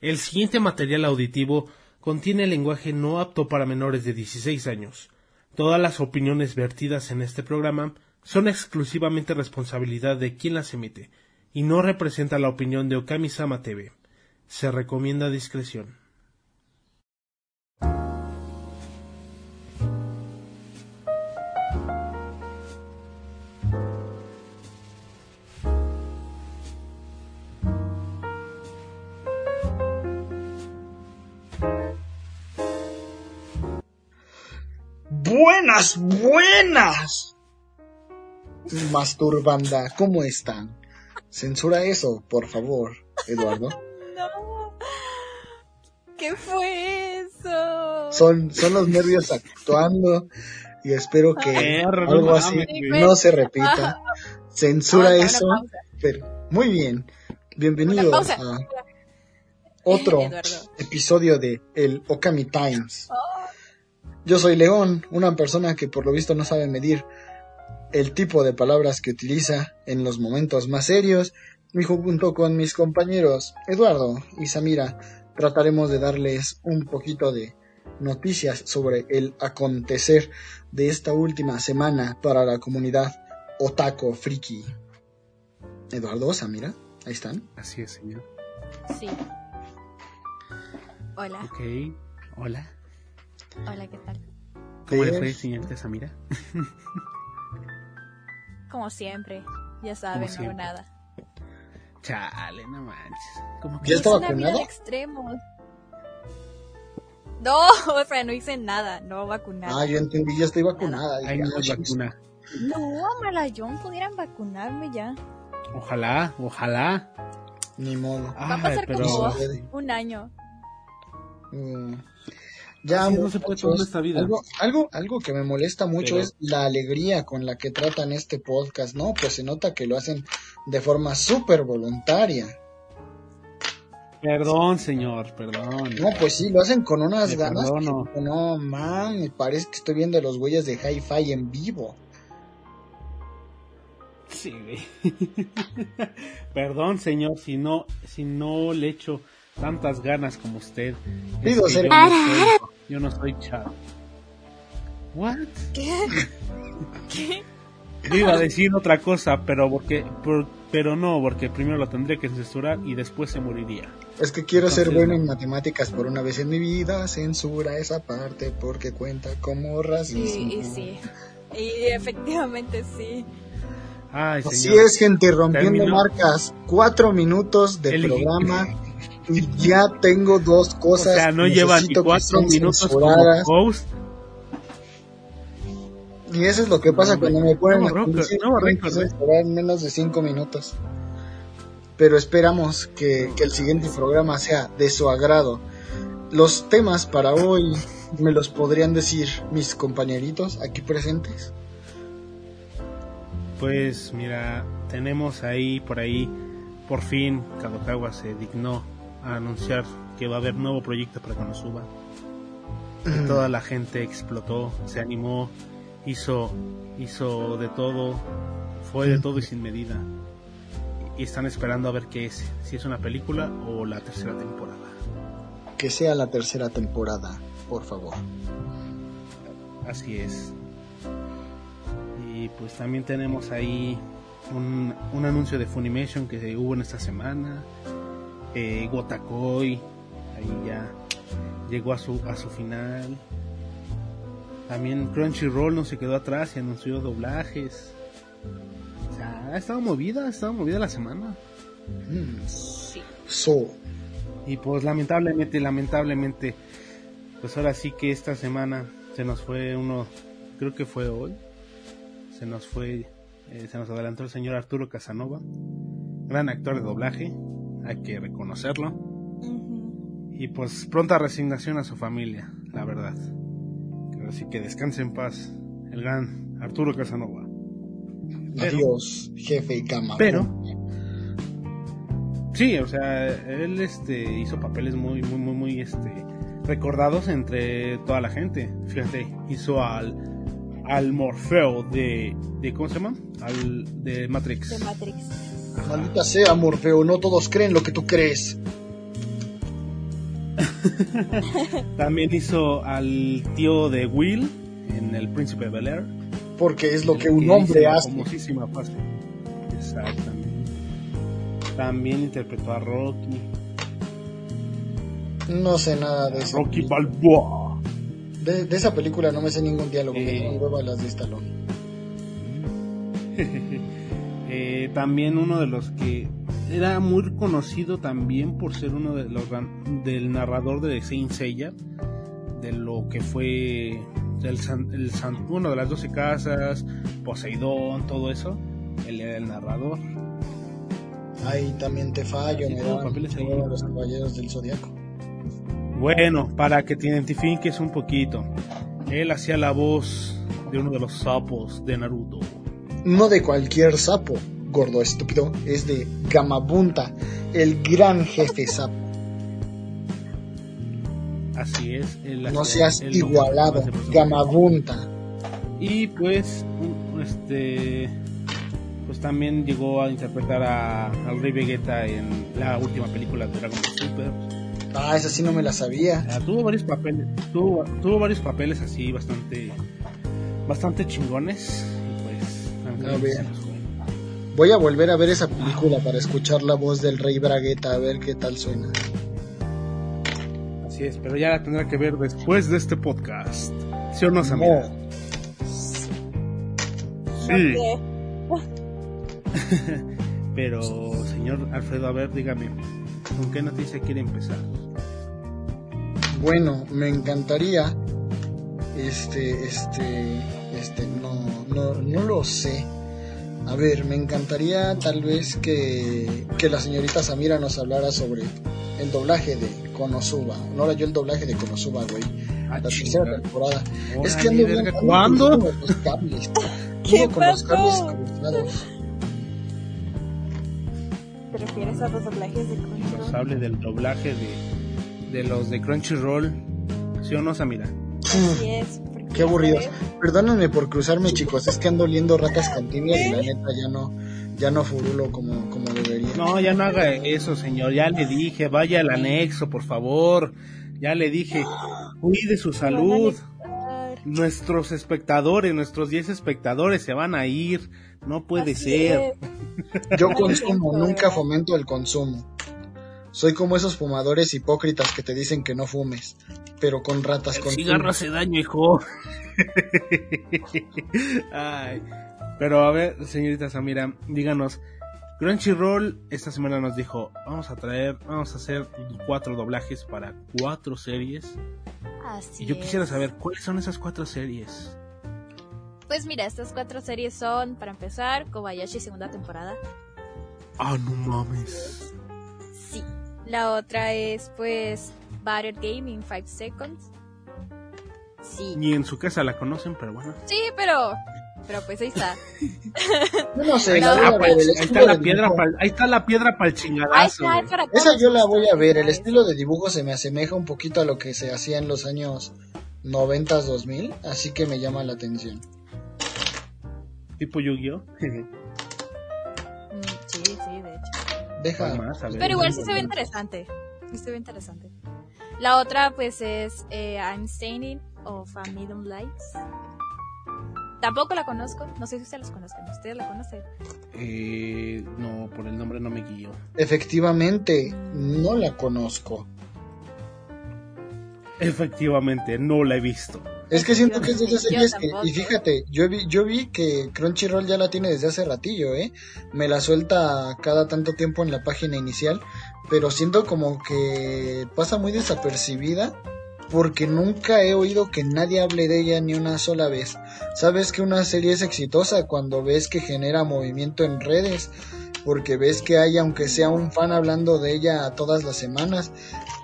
El siguiente material auditivo contiene lenguaje no apto para menores de 16 años. Todas las opiniones vertidas en este programa son exclusivamente responsabilidad de quien las emite y no representa la opinión de Okami-sama TV. Se recomienda discreción. Buenas, buenas. Masturbanda, ¿cómo están? Censura eso, por favor, Eduardo. No. ¿Qué fue eso? Son, son los nervios actuando y espero que Perro, algo no así no se repita. Censura Pausa, una eso. Pero, muy bien. Bienvenidos a otro Eduardo. episodio de el Okami Times. Yo soy León, una persona que por lo visto no sabe medir el tipo de palabras que utiliza en los momentos más serios y junto con mis compañeros Eduardo y Samira trataremos de darles un poquito de noticias sobre el acontecer de esta última semana para la comunidad Otaco Friki. Eduardo, Samira, ahí están. Así es, señor. Sí. Hola, Ok. Hola. Hola, ¿qué tal? ¿Cómo le Bien. fue, señorita Samira? Como siempre, ya saben, no nada. Chale, no manches. ¿Cómo que ¿Ya Es está vacunado? extremos. No, no hice nada, no vacunada. Ah, yo entendí, ya estoy vacunada. Ay, no ah, vacuna. No, Malayón, pudieran vacunarme ya. Ojalá, ojalá. Ni modo. Va a Ay, pasar pero... como un año. Mm. Ya, Así no se puede todo en muchachos, esta vida. Algo, algo, algo que me molesta mucho Pero- es la alegría con la que tratan este podcast, ¿no? Pues se nota que lo hacen de forma súper voluntaria. Perdón, señor, perdón. No, pues sí, lo hacen con unas Me ganas. perdono. que, no, man, me parece que estoy viendo a los güeyes de Hi-Fi en vivo. Sí, güey. Perdón, señor, si no, si no le echo tantas ganas como usted. Pido ser- yo, yo no soy chavo. What? ¿Qué? ¿Qué? Yo iba a decir otra cosa, pero porque, por- pero no, porque primero lo tendría que censurar y después se moriría. Es que quiero ser bueno no. en matemáticas por una vez en mi vida. Censura esa parte porque cuenta como racismo. Sí, y sí. Y efectivamente sí. Ay, Así señor. es, gente, rompiendo Terminó. marcas. Cuatro minutos de El- programa ya tengo dos O cosas sea, no que lleva ni cuatro minutos como host. Y eso es lo que pasa No, cuando me ponen no, a Rocker, conducir, no, menos de cinco minutos. Pero esperamos que, que el siguiente programa sea de su agrado. Los temas para hoy me los podrían decir mis compañeritos aquí presentes. Pues mira, tenemos ahí, por ahí, por fin, Kadokawa se dignó a anunciar que va a haber nuevo proyecto para Konosuba. Y toda la gente explotó, se animó, hizo, hizo de todo, fue de todo y sin medida. Y están esperando a ver qué es, si es una película o la tercera temporada. Que sea la tercera temporada, por favor. Así es. Y pues también tenemos ahí un, un anuncio de Funimation que hubo en esta semana. Eh, Gotakoi, ahí ya llegó a su, a su final. También Crunchyroll no se quedó atrás y anunció doblajes. O sea, ha estado movida, ha estado movida la semana. Mm, Sí. So, Y pues lamentablemente, lamentablemente, pues ahora sí que esta semana se nos fue uno, creo que fue hoy, se nos fue, eh, se nos adelantó el señor Arturo Casanova, gran actor de doblaje, hay que reconocerlo, y pues pronta resignación a su familia, la verdad. Así que descanse en paz, el gran Arturo Casanova. Pero- adiós, jefe y cama. Pero sí, o sea, él este hizo papeles muy muy muy muy este recordados entre toda la gente. Fíjate, hizo al al Morfeo de de ¿cómo se llama? Al de Matrix. De Matrix. Maldita sea, Morfeo, no todos creen lo que tú crees. También hizo al tío de Will en El Príncipe de Bel Air. Porque es lo que un hombre hace. famosísima frase. Exactamente. También interpretó a Rocky. No sé nada de eso. Rocky Balboa. De, de esa película no me sé ningún diálogo. Me Eh. dan hueva las de Stallone. Eh, también uno de los que era muy conocido también por ser uno de los del narrador de Saint Seiya de lo que fue el, san- el san- uno de las doce casas Poseidón todo eso él era el narrador Ahí también te fallo. Me dan papeles ahí. hueva los caballeros del zodiaco. bueno para que te identifiques un poquito él hacía la voz de uno de los sapos de Naruto No de cualquier sapo, gordo estúpido. Es de Gamabunta, el gran jefe sapo. así es él No seas igualado. Gamabunta. Y pues, este, pues también llegó a interpretar a, al Rey Vegeta en la última película de Dragon Ball Super. Ah, esa sí no me la sabía. Ah, tuvo varios papeles, tuvo, tuvo varios papeles así bastante, bastante chingones. A ver. Voy a volver a ver esa película para escuchar la voz del rey Bragueta, a ver qué tal suena. así es, pero ya la tendrá que ver después de este podcast. ¿Sí o no, Samira? No. Sí. Pero, señor Alfredo, a ver, dígame, ¿con qué noticia quiere empezar? Bueno, me encantaría. Este, este, este, no, no, no lo sé. A ver, me encantaría tal vez que, que la señorita Samira nos hablara sobre el doblaje de Konosuba. No era yo el doblaje de Konosuba, güey. Ah, La tercera temporada. es que ando bien. ¿Cuándo? con los cables. ¿Qué con los cables cruzados. ¿Te refieres a los doblajes de nos Crunchyroll? hable del doblaje de, de los de Crunchyroll. ¿Sí o no, Samira? Así es. Qué aburridos. Perdónenme por cruzarme, chicos. Es que ando oliendo ratas cantinas y la neta ya no, ya no furulo como, como debería. No, ya no haga eso, señor. Ya le dije, vaya al anexo, por favor. Ya le dije, cuide su salud. Nuestros espectadores, nuestros 10 espectadores se van a ir. No puede así ser. es. Yo consumo, nunca fomento el consumo. Soy como esos fumadores hipócritas que te dicen que no fumes, pero con ratas El con cigarro hace daño, hijo. Ay. Pero a ver, señorita Samira, díganos. Crunchyroll esta semana nos dijo, vamos a traer, vamos a hacer cuatro doblajes para cuatro series. Así Y yo quisiera saber cuáles son esas cuatro series. Pues mira, estas cuatro series son, para empezar, Kobayashi segunda temporada. Ah, no mames. Sí. La otra es, pues, Battle Game in 5 Seconds. Sí. Ni en su casa la conocen, pero bueno. Sí, pero... Pero pues ahí está. Yo no sé, Ahí la voy está, a ver, el Ahí está la piedra pa'l- ahí está la piedra para el chingadazo. está, Esa yo la voy a ver, el estilo de dibujo se me asemeja un poquito a lo que se hacía en los años 90 2000, así que me llama la atención. Tipo Yu-Gi-Oh. Deja. Más, a ver. Pero igual sí se ve interesante. Sí se ve interesante. La otra, pues, es eh, I'm Staining of a Medium Lights. Tampoco la conozco. No sé si ustedes la conozcan. ¿Ustedes la conocen? Eh, no, por el nombre no me guío. Efectivamente, no la conozco. Efectivamente, no la he visto. Es que siento que es de esas series que, y fíjate, yo vi, yo vi que Crunchyroll ya la tiene desde hace ratillo, ¿eh? Me la suelta cada tanto tiempo en la página inicial, pero siento como que pasa muy desapercibida porque nunca he oído que nadie hable de ella ni una sola vez. Sabes que una serie es exitosa cuando ves que genera movimiento en redes, porque ves que hay aunque sea un fan hablando de ella todas las semanas,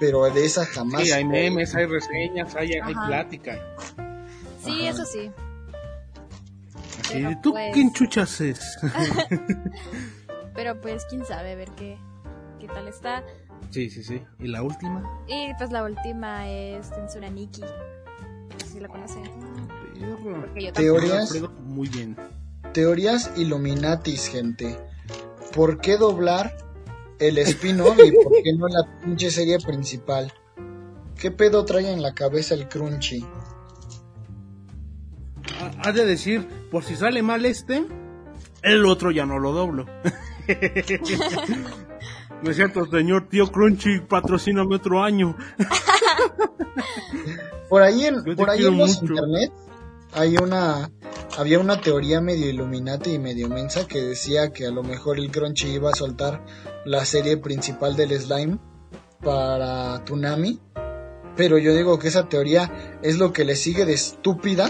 pero de esa jamás. Sí, hay memes, hay reseñas, hay, plática. Sí, Ajá. eso sí. Así Pero ¿tú pues- qué enchuchas es? Pero pues, quién sabe, a ver qué, qué tal está. sí, sí, sí. ¿Y la última? Y pues la última es Tensura Nikki. No sé si la conocen. Yo. Teorías. Muy bien. Teorías Illuminatis, gente. ¿Por qué doblar el spin-off y por qué no la pinche serie principal? ¿Qué pedo trae en la cabeza el Crunchy? Has de decir, por si sale mal este, el otro ya no lo doblo. no es cierto, señor tío Crunchy, patrocíname otro año. por ahí en, por ahí en los internet hay una había una teoría medio Illuminati y medio mensa que decía que a lo mejor el Crunchy iba a soltar la serie principal del slime para Tunami. Pero yo digo que esa teoría es lo que le sigue de estúpida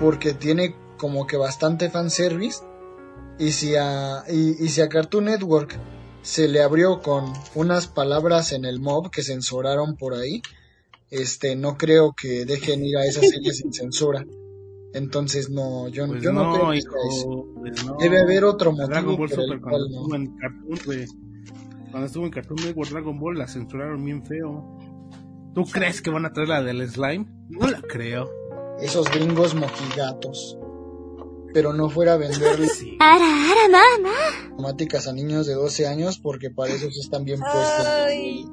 porque tiene como que bastante fanservice. Y si a, y, si a Cartoon Network se le abrió con unas palabras en el mob que censuraron por ahí, este, no creo que dejen ir a esa serie sin censura. Entonces no, yo, pues yo no, creo que eso. Pues Debe haber otro motivo Dragon Ball Super cual cuando no. estuvo en Cartoon, Cuando estuvo en Cartoon Network Dragon Ball la censuraron bien feo. ¿Tú crees que van a traer la del slime? No la creo. Esos gringos mojigatos. Pero no fuera a venderle Sí. temáticas a niños de 12 años porque para eso sí están bien puestos. Ay.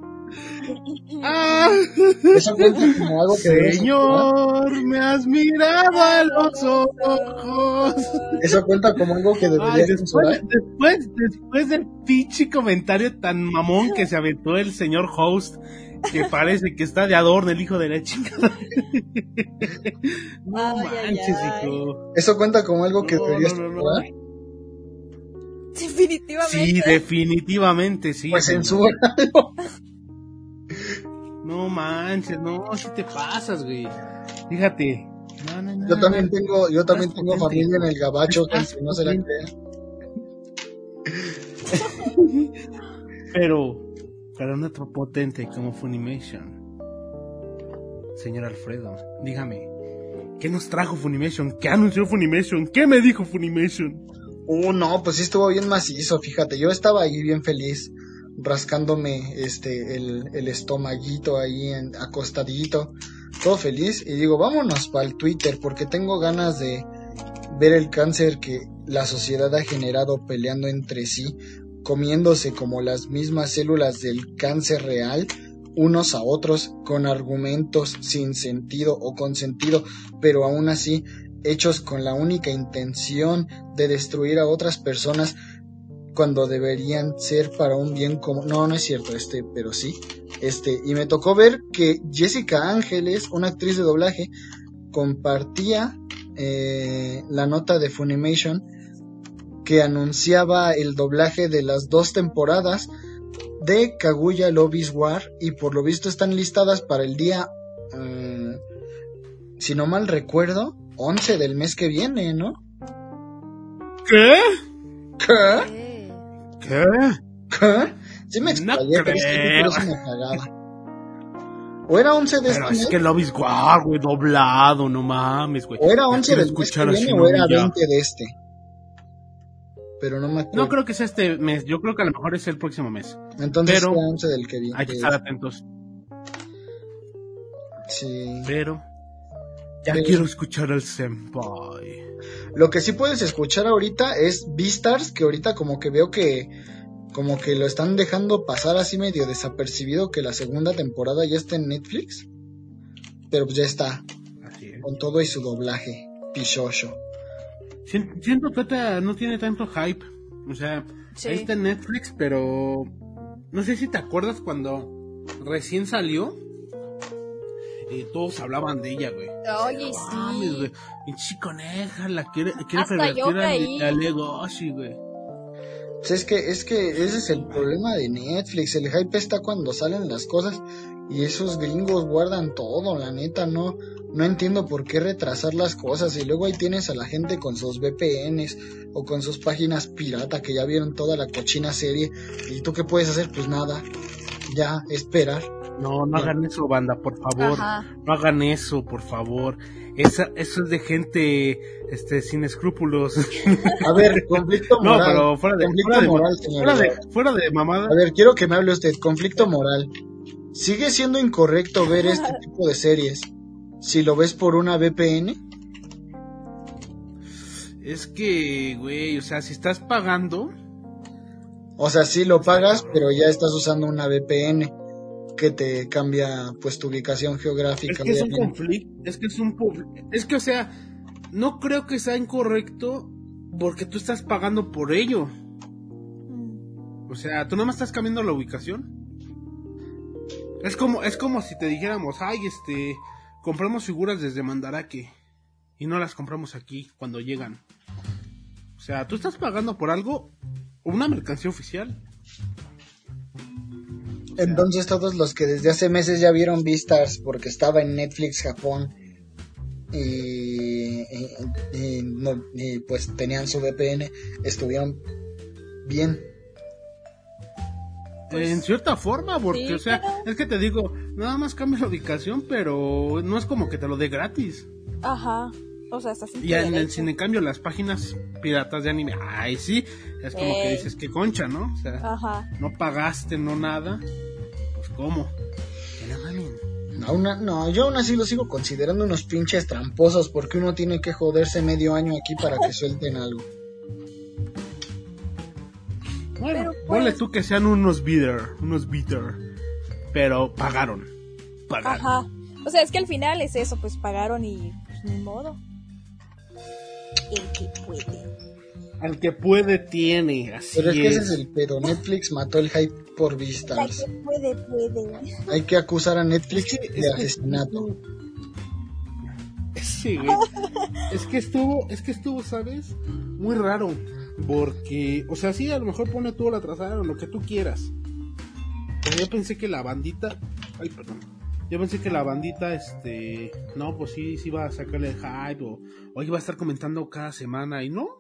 Ah, Eso cuenta como algo que debes. Señor, me has mirado a los ojos. Eso cuenta como algo que Ay, deberías después, censurar. después, después del pinche comentario tan mamón que se aventó el señor host, que parece que está de adorno el hijo de la chingada. No Ay, ay, manches, ay. hijo. Eso cuenta como algo que No, deberías no, no, no. censurar. Definitivamente. Sí, definitivamente, sí. Pues señor. No manches, no, si te pasas, güey. Fíjate. No, no, no, Yo no. también tengo, yo también tengo potente. familia en el gabacho, que no se la crean. Pero, para un otro potente como Funimation. Señor Alfredo, dígame, ¿qué nos trajo Funimation? ¿Qué anunció Funimation? ¿Qué me dijo Funimation? Uh, no, pues sí estuvo bien macizo, fíjate, yo estaba ahí bien feliz, rascándome este el, el estomaguito ahí en, acostadito, todo feliz, y digo, vámonos para el Twitter, porque tengo ganas de ver el cáncer que la sociedad ha generado peleando entre sí, comiéndose como las mismas células del cáncer real, unos a otros, con argumentos sin sentido o con sentido, pero aún así hechos con la única intención de destruir a otras personas cuando deberían ser para un bien común. No, no es cierto este, pero sí. Este, y me tocó ver que Jessica Ángeles, una actriz de doblaje, compartía eh, la nota de Funimation que anunciaba el doblaje de las dos temporadas de Kaguya Lobby's War y por lo visto están listadas para el día, eh, si no mal recuerdo, 11 del mes que viene, ¿no? ¿Qué? ¿Qué? ¿Qué? ¿Qué? Sí me No explayé, pero es que creo. por eso me cagaba. ¿O era 11 de Pero este es mes? que lo guau, güey, doblado, no mames, güey. ¿O era Ya 11 quiero del mes no, o era ya. 20 de este? Pero no me acuerdo. No creo que sea este mes, yo creo que a lo mejor es el próximo mes. Entonces pero- era 11 del que viene. Hay que estar atentos. Sí. Pero ya Pero- quiero escuchar al senpai. Lo que sí puedes escuchar ahorita es Beastars, que ahorita como que veo que como que lo están dejando pasar así medio desapercibido que la segunda temporada ya está en Netflix. Pero pues ya está, Así es. con todo y su doblaje, pichocho. Sien- Siento que no tiene tanto hype. O sea, Sí. ahí está en Netflix, pero no sé si te acuerdas cuando recién salió. Eh, todos hablaban de ella, güey. Oye, sí. güey. Pinche coneja, la quiere, quiere Hasta pervertir yo al, negocio, güey. Pues es que, es que ese es el problema de Netflix. El hype está cuando salen las cosas y esos gringos guardan todo, la neta, no, no entiendo por qué retrasar las cosas. Y luego ahí tienes a la gente con sus VPNs o con sus páginas pirata que ya vieron toda la cochina serie. ¿Y tú qué puedes hacer? Pues nada, ya, esperar. No, no hagan eso, banda, por favor. Ajá. No hagan eso, por favor. Esa, eso es de gente este, sin escrúpulos. A ver, conflicto no, moral. pero fuera de, conflicto fuera de, moral, señor. fuera de, fuera de mamada. A ver, quiero que me hable usted. Conflicto moral. ¿Sigue siendo incorrecto ver este tipo de series si lo ves por una VPN? Es que, güey, o sea, si estás pagando, O sea, sí lo pagas, pero ya estás usando una VPN. Que te cambia pues tu ubicación geográfica. Es que es un conflicto, es que es un es que o sea, no creo que sea incorrecto porque tú estás pagando por ello. O sea, tú nomás estás cambiando la ubicación. Es como es como si te dijéramos, "Ay, este, compramos figuras desde Mandarake y no las compramos aquí cuando llegan." O sea, tú estás pagando por algo, una mercancía oficial. Entonces todos los que desde hace meses ya vieron Vistas porque estaba en Netflix Japón y, pues tenían su VPN, estuvieron bien. en cierta forma, porque, o sea, es que te digo, nada más cambia la ubicación, pero no es como que te lo dé gratis. Ajá. O sea, Y en el cine, en cambio, las páginas piratas de anime, ay, sí, es como que dices, que concha, ¿no? O sea, no pagaste, no nada. ¿Cómo? No, no, yo aún así lo sigo considerando unos pinches tramposos porque uno tiene que joderse medio año aquí para que suelten algo. Bueno, ponle pues tú que sean unos bitter, unos bitter, pero pagaron, pagaron. Ajá. O sea, es que al final es eso, pues pagaron y pues, ni modo el que puede. Al que puede tiene, así Pero es que ese es el pedo. Netflix mató el hype por vistas. que puede, puede. Hay que acusar a Netflix de asesinato. Sí, es que estuvo, es que estuvo, ¿sabes? Muy raro. Porque, o sea, sí, a lo mejor pone todo la trazada o lo que tú quieras. Pero yo pensé que la bandita. Ay, perdón yo pensé que la bandita, este, no, pues sí, sí iba a sacarle el hype o, o iba a estar comentando cada semana y no.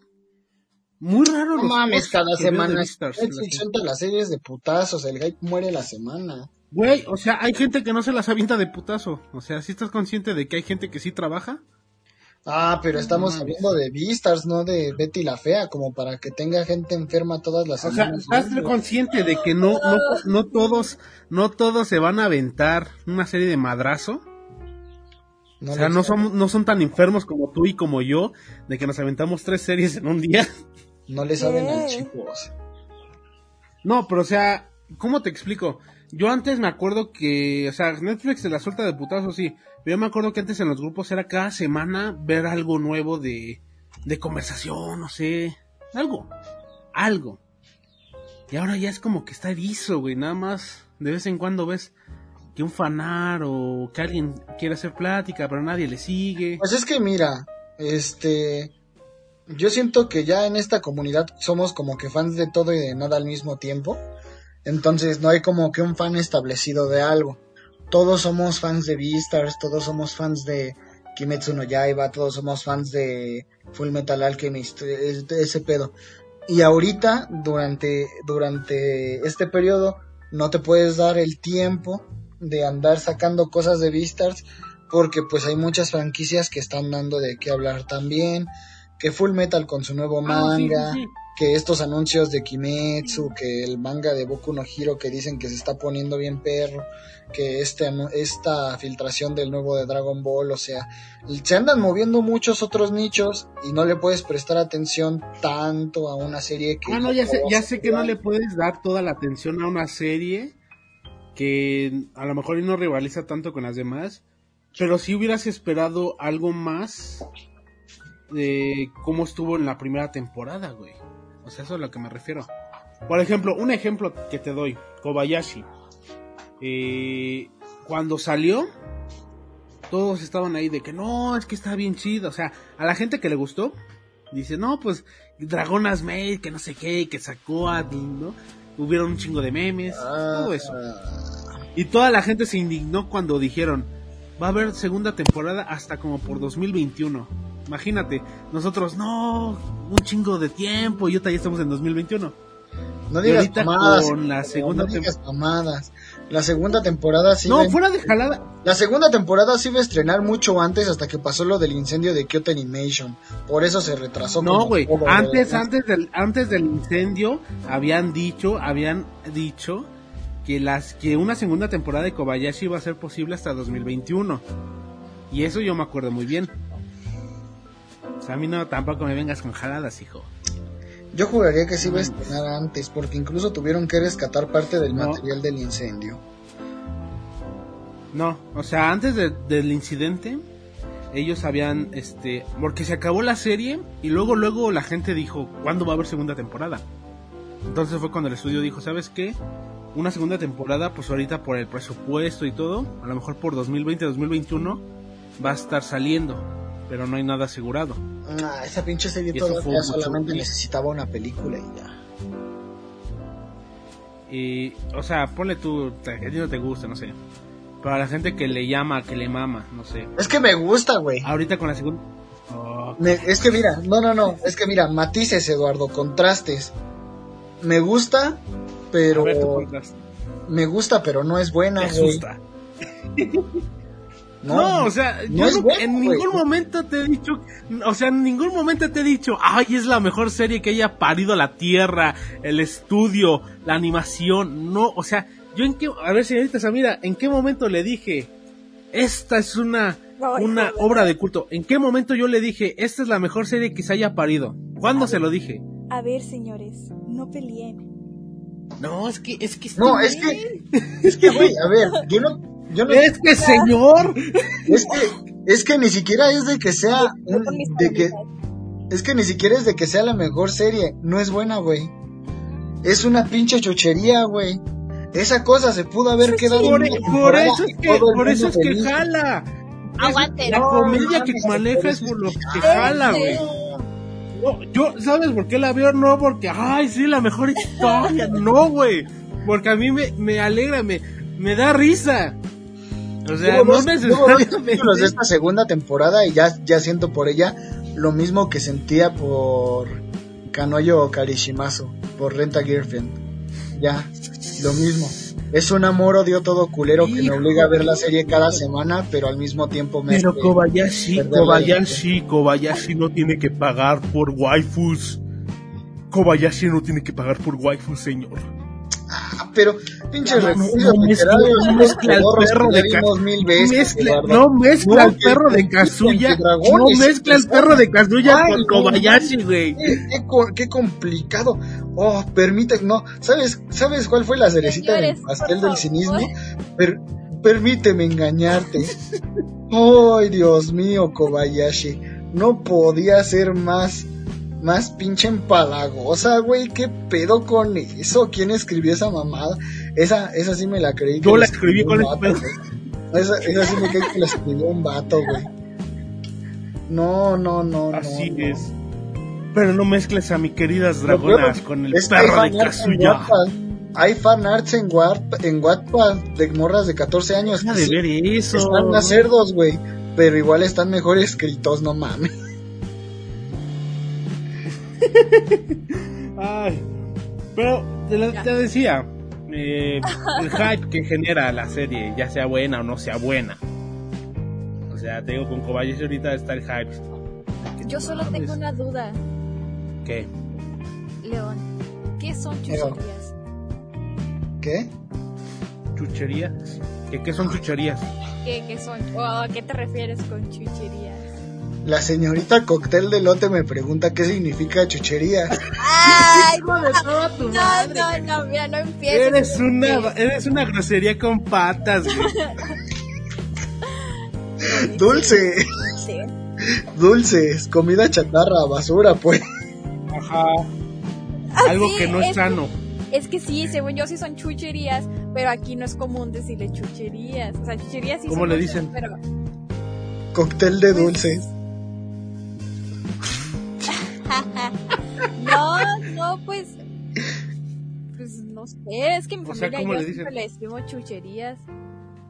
Muy raro. No mames, cada semana. Netflix las series de putazos, el hype muere la semana. Güey, o sea, hay gente que no se las avienta de putazo. O sea, si estás consciente de que hay gente que sí trabaja. Ah, pero estamos hablando de Vistas, no de Betty la Fea, como para que tenga gente enferma todas las semanas. O sea, estás consciente de que no, no, no todos, no todos se van a aventar una serie de madrazo. o sea, no son, no son tan enfermos como tú y como yo, de que nos aventamos tres series en un día. No le saben al chicos. No, pero o sea, ¿cómo te explico? Yo antes me acuerdo que, o sea, Netflix se la suelta de putazo, sí. Yo me acuerdo que antes en los grupos era cada semana ver algo nuevo de, de conversación, no sé, algo, algo. Y ahora ya es como que está erizo, güey, nada más de vez en cuando ves que un fanar o que alguien quiere hacer plática, pero nadie le sigue. Pues es que mira, este, yo siento que ya en esta comunidad somos como que fans de todo y de nada al mismo tiempo. Entonces no hay como que un fan establecido de algo todos somos fans de Beastars, todos somos fans de Kimetsu no Yaiba, todos somos fans de Full Metal Alchemist, ese pedo. Y ahorita, durante, durante este periodo, no te puedes dar el tiempo de andar sacando cosas de Beastars porque pues hay muchas franquicias que están dando de qué hablar también, que Full Metal con su nuevo ah, manga, que estos anuncios de Kimetsu, que el manga de Boku no Hiro que dicen que se está poniendo bien perro, que este, esta filtración del nuevo de Dragon Ball, o sea, se andan moviendo muchos otros nichos y no le puedes prestar atención tanto a una serie que... Ah, no, ya sé, ya sé que no le puedes dar toda la atención a una serie que a lo mejor no rivaliza tanto con las demás, pero si hubieras esperado algo más de cómo estuvo en la primera temporada, güey. O sea, eso es a lo que me refiero. Por ejemplo, un ejemplo que te doy, Kobayashi. Eh, cuando salió, todos estaban ahí de que no, es que está bien chido. O sea, a la gente que le gustó, dice, no, pues Dragonas Maid, que no sé qué, que sacó a, ¿no? Hubieron un chingo de memes, todo eso. Y toda la gente se indignó cuando dijeron, va a haber segunda temporada hasta como por 2021. Imagínate, nosotros, no, un chingo de tiempo y ahorita ya estamos en 2021. No digas con la segunda temporada. La segunda temporada sí. No, fuera de jalada. La segunda temporada sí iba a estrenar mucho antes hasta que pasó lo del incendio de Kyoto Animation. Por eso se retrasó. No, güey. Antes, antes del, antes del incendio habían dicho, habían dicho que las, que una segunda temporada de Kobayashi iba a ser posible hasta 2021. Y eso yo me acuerdo muy bien a mí no, tampoco me vengas con jaladas, hijo. Yo jugaría que se iba a estrenar antes, porque incluso tuvieron que rescatar parte del material del incendio. No, o sea, antes de- del incidente, ellos habían, este, porque se acabó la serie y luego, luego la gente dijo, ¿cuándo va a haber segunda temporada? Entonces fue cuando el estudio dijo, ¿sabes qué? Una segunda temporada, pues ahorita por el presupuesto y todo, a lo mejor por 2020, 2021, va a estar saliendo, pero no hay nada asegurado. Ah, esa pinche serie todavía solamente necesitaba una película y ya. Y, o sea, ponle tú, a ti no te gusta, no sé. Para la gente que le llama, que le mama, no sé. Es que me gusta, güey. Ahorita con la segunda... Oh, Me- es que mira, no, no, no, es que mira, matices, Eduardo, contrastes. Me gusta, pero a ver, me gusta, pero no es buena, Me güey. No, o sea, no yo no- bueno, en ningún momento te he dicho, o sea, en ningún momento te he dicho, ay, es la mejor serie que haya parido la tierra, el estudio, la animación, no, o sea, yo en qué, a ver señorita Samira, ¿en qué momento le dije, esta es una, una joder. obra de culto? ¿En qué momento yo le dije, esta es la mejor serie que se haya parido? ¿Cuándo se lo dije? A ver, señores, no peleen. No, es que, es que... No, es que, es que, güey, a ver, yo no, yo no, Es que señor, es que, es que ni siquiera es de que sea, de que, es que ni siquiera es de que sea la mejor serie, no es buena, güey. Es una pinche chuchería, güey. Esa cosa se pudo haber quedado por, en una por eso es que, por eso es que feliz. jala. Aguante. La No, comedia no, que no, maneja por es por lo que jala, güey. No, yo, ¿sabes por qué la veo? No porque, ay, sí, la mejor historia. No, güey. Porque a mí me, me alegra, me, me da risa. O sea, no necesariamente. de esta segunda temporada y ya, ya siento por ella lo mismo que sentía por Kanoyo Karishimasu, por Renta Girlfriend. Ya, lo mismo. Es un amor odio todo culero que me obliga a ver la serie cada semana, pero al mismo tiempo me Pero Kobayashi, Kobayashi, Kobayashi no tiene que pagar por waifus. Kobayashi no tiene que pagar por waifus, señor. Pero pinche No, no, no mezcla- no mezcla el pedorros perro de ya ca- vimos mil veces, Mezcla, Eduardo. no mezcla que- perro de Kazuya. No mezcla el que- perro de Kazuya con Kobayashi, güey. Qué, qué co- qué complicado. Oh, permite, no, ¿sabes, ¿sabes cuál fue la cerecita del pastel del cinismo? Per- permíteme engañarte. Ay, Dios mío, Kobayashi. No podía ser más, más pinche empalagosa, güey. ¿Qué pedo con eso? ¿Quién escribió esa mamada? Esa, esa sí me la creí. Yo la escribí con el pedo. Esa, esa sí me creí que la escribió un vato, güey. No, no, no, no. Así no. es. Pero no mezcles a mi queridas dragonas con el perro de Kazuya. Hay en Wattpad, en Wattpad de morras de 14 años. Que de ver eso. están más cerdos, güey. Pero igual están mejor escritos, no mames. Ay. Pero te, decía, eh, el hype que genera la serie, ya sea buena o no sea buena. O sea, te digo, con Kobayashi ahorita está el hype. Yo no solo mames. tengo una duda, ¿Qué? León. ¿Qué son chucherías? ¿Qué? ¿Chucherías? ¿Qué, qué son chucherías? ¿Qué, qué son? ¿O ¿A qué te refieres con chucherías? La señorita Cóctel de Lote me pregunta qué significa chuchería. ¡Ay! Hijo de toda tu No, madre. no, no, mira, no empieces. Eres no una, empieces. eres una grosería con patas, güey. Dulce, Sí. dulces, comida chatarra, basura, pues. Ajá. Ah, Algo sí, que no es es- sano. Es que sí, según yo sí son chucherías, pero aquí no es común decirle chucherías. O sea, chucherías sí ¿Cómo son le dicen? Pero Cóctel de dulces. Es que mi O sea, familia ¿cómo yo le siempre le decimos chucherías.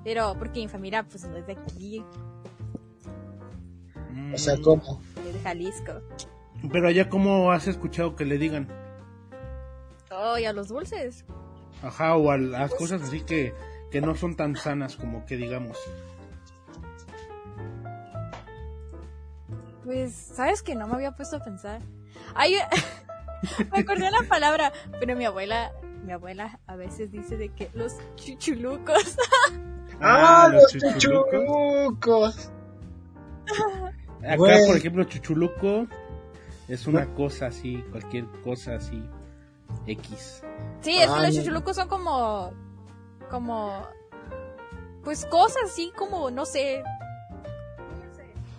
Pero porque mi familia pues no es de aquí, O sea, Mm. ¿cómo? es de Jalisco. Pero allá, ¿cómo has escuchado que le digan? Oh, y a los dulces. Ajá, o a las cosas así que, que no son tan sanas como que digamos. Pues, ¿sabes que No me había puesto a pensar. Ay, me acordé de la palabra, pero mi abuela, mi abuela a veces dice de que los chuchulucos. ¡Ah, los chuchulucos. Acá, por ejemplo, chuchuluco es una cosa así, cualquier cosa así, X. Sí, es que los no. chuchulucos son como, como, pues cosas así como, no sé.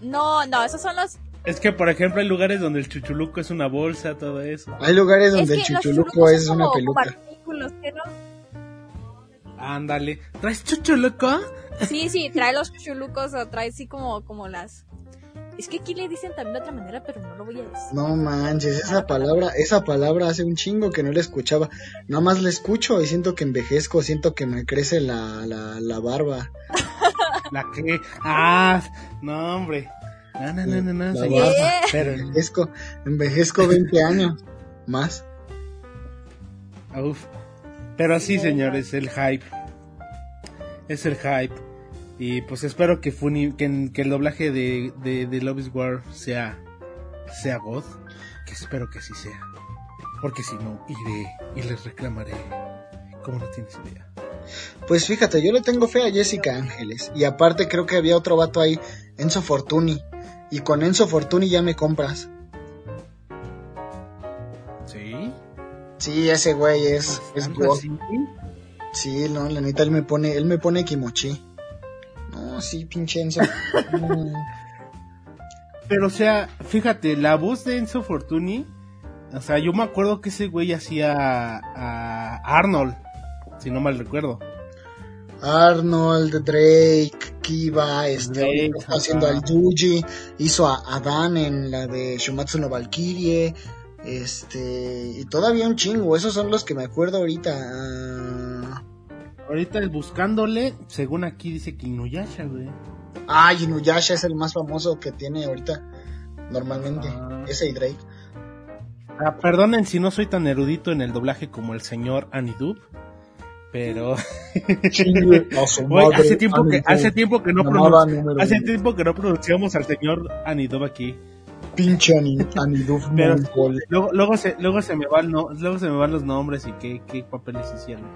No, no, esos son los... Es que, por ejemplo, hay lugares donde el chuchuluco es una bolsa, todo eso. Hay lugares donde es que el chuchuluco es una peluca. ¿Qué no? Ándale. ¿Traes chuchuluco? Sí, sí, trae los chuchulucos o trae así como, como las... Es que aquí le dicen también de otra manera, pero no lo voy a decir. No manches, esa palabra, esa palabra hace un chingo que no la escuchaba. Nada más la escucho y siento que envejezco, siento que me crece la, la, la barba. ¿La qué? Ah, no, hombre. No, no, no, no, no, La señor. barba. Pero, Envejezco, envejezco 20 años. Más. uf. Pero sí, señores, el hype. Es el hype. Y pues espero que, Funi, que, el doblaje de, de, de Love is War sea, sea God. Que espero que así sea. Porque si no, iré y les reclamaré. Como no tienes idea. Pues fíjate, yo le tengo fe a Jessica Ángeles. Y aparte creo que había otro vato ahí, Enzo Fortuni. Y con Enzo Fortuni ya me compras. Sí, ese güey es, es ¿Tanto God. así? Sí, no, la neta él me pone, él me pone kimochi. No, sí, pinche Enzo. Pero o sea, fíjate, la voz de Enzo Fortuni, o sea, yo me acuerdo que ese güey hacía a Arnold, si no mal recuerdo. Arnold, Drake, Kiba, este, Drake, está haciendo al Yuji, hizo a Adán en la de Shumatsu no Valkyrie, este, y todavía un chingo, esos son los que me acuerdo ahorita. Ah, Ahorita buscándole, según aquí dice que Inuyasha, güey. Ah, Inuyasha es el más famoso que tiene ahorita, normalmente, Ah. ese y Drake. Ah, perdonen si no soy tan erudito en el doblaje como el señor Anidub, pero madre, hace tiempo que hace tiempo que no número hace tiempo que no pronunciamos al señor Anidub aquí. Pinche Ani- Anidub Pero-. Luego, luego se luego se me van no, luego se me van los nombres y qué, qué papeles hicieron.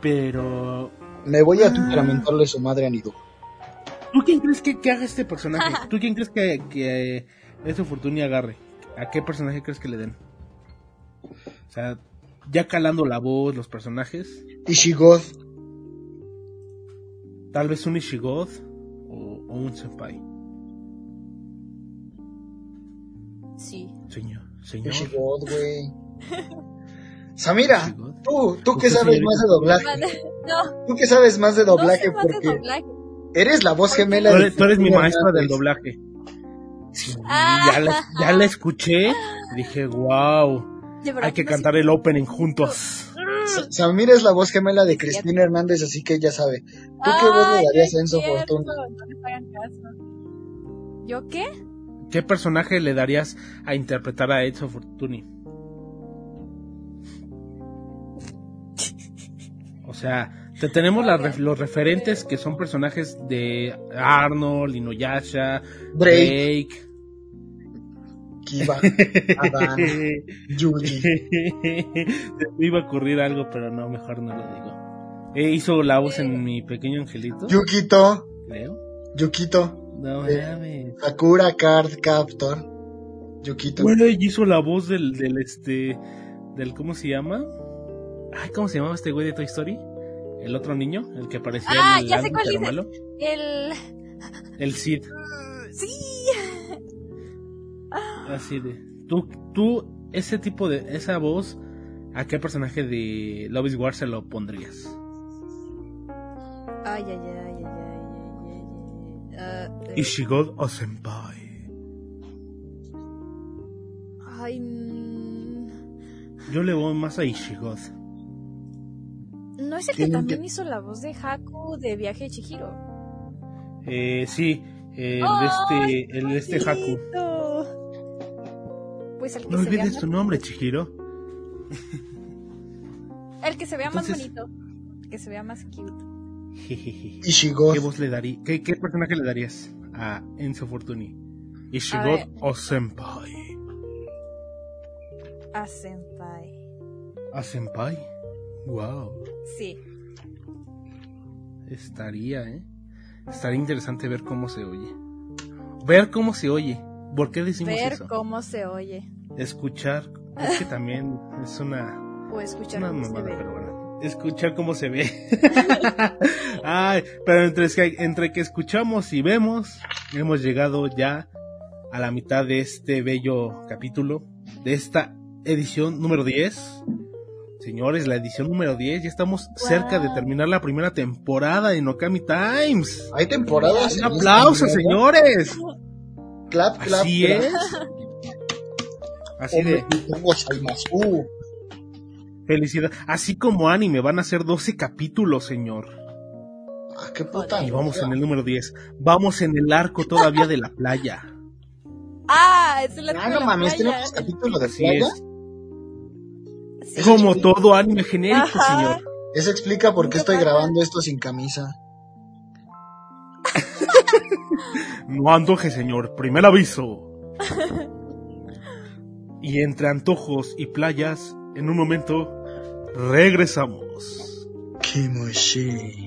Pero Me voy a Ah. lamentarle su madre a Anidub. ¿tú quién crees que, que haga este personaje? ¿Tú quién crees que que ese Fortuny agarre? ¿A qué personaje crees que le den? O sea, ya calando la voz, los personajes, Ishigoth. tal vez un Ishigoth o, o un Senpai. Sí. Señor, señor. Ishigoth, güey. Samira, tú, tú que sabes más de doblaje. No, Tú que sabes más de no doblaje sé más de porque doblaje. eres la voz Porque- gemela Tú de eres, tú eres mi Cristina maestra del Hernández. doblaje. Sí, Ah. ya, la, ya la escuché. Dije, wow, hay que no cantar el opening juntos. Sa- Samira es la voz gemela de Cristina Hernández, así que ella sabe. ¿Tú qué voz le Ay, darías no a Enzo Fortuna? No. ¿Yo qué? ¿Qué personaje le darías a interpretar a Enzo Fortuny? O sea, te tenemos los referentes que son personajes de Arnold, Inuyasha, Drake, Drake. Kiba, Adán, Yuji. Me iba a ocurrir algo, pero no, mejor no lo digo. Eh, hizo la voz en mi pequeño angelito, Yukito, creo. Yukito, No Eh, mames. Sakura Card Captor. Yukito. Bueno, y hizo la voz del, del este, del, ¿cómo se llama? Ay, ¿cómo se llamaba este güey de Toy Story? El otro niño, el que parecía Ah, el ya sé cuál malo. El... El Sid, Sí. así de. Tú, tú, ese tipo de, esa voz, ¿a qué personaje de Love is War se lo pondrías? Ay, ay, ay, Ishigod o Senpai. ay, mm, Yo le voy más a Ishigod. ¿No es el que también hizo la voz de Haku de Viaje de Chihiro? Eh, sí, eh, el de este, el de este Haku. Pues el que No se olvides más, tu nombre, Chihiro. el que se vea más Entonces- bonito, el que se vea más cute. Ishigoth. ¿Qué voz le daría? ¿Qué, qué personaje le darías a Enzo Fortuny? ¿Ishigod ver. o Senpai? A Senpai. ¿A Senpai? Wow. Sí. Estaría, ¿eh? Estaría interesante ver cómo se oye. Ver cómo se oye. ¿Por qué decimos Ver eso? cómo se oye. Escuchar. Es que también es una, O escuchar una mamada, pero bueno. Escuchar cómo se ve. Ay, pero entre que, entre que escuchamos y vemos, hemos llegado ya a la mitad de este bello capítulo, de esta edición número 10. Señores, la edición número 10, ya estamos cerca de terminar la primera temporada de Okami Times. Hay temporadas. Un aplauso, señores. Clap, clap. Así es. Así de. Felicidad. Así como anime, van a ser 12 capítulos, señor. Ah, qué puta. Y vamos en el número 10. Vamos en el arco todavía de la playa. Ah, es el arco Ah, de no la mames, playa. tenemos capítulo de playa. es. Sí. Como todo anime genérico, Ajá. señor. Eso explica por qué estoy grabando esto sin camisa. No antoje, señor. Primer aviso. y entre antojos y playas, en un momento, regresamos. Kimoshi.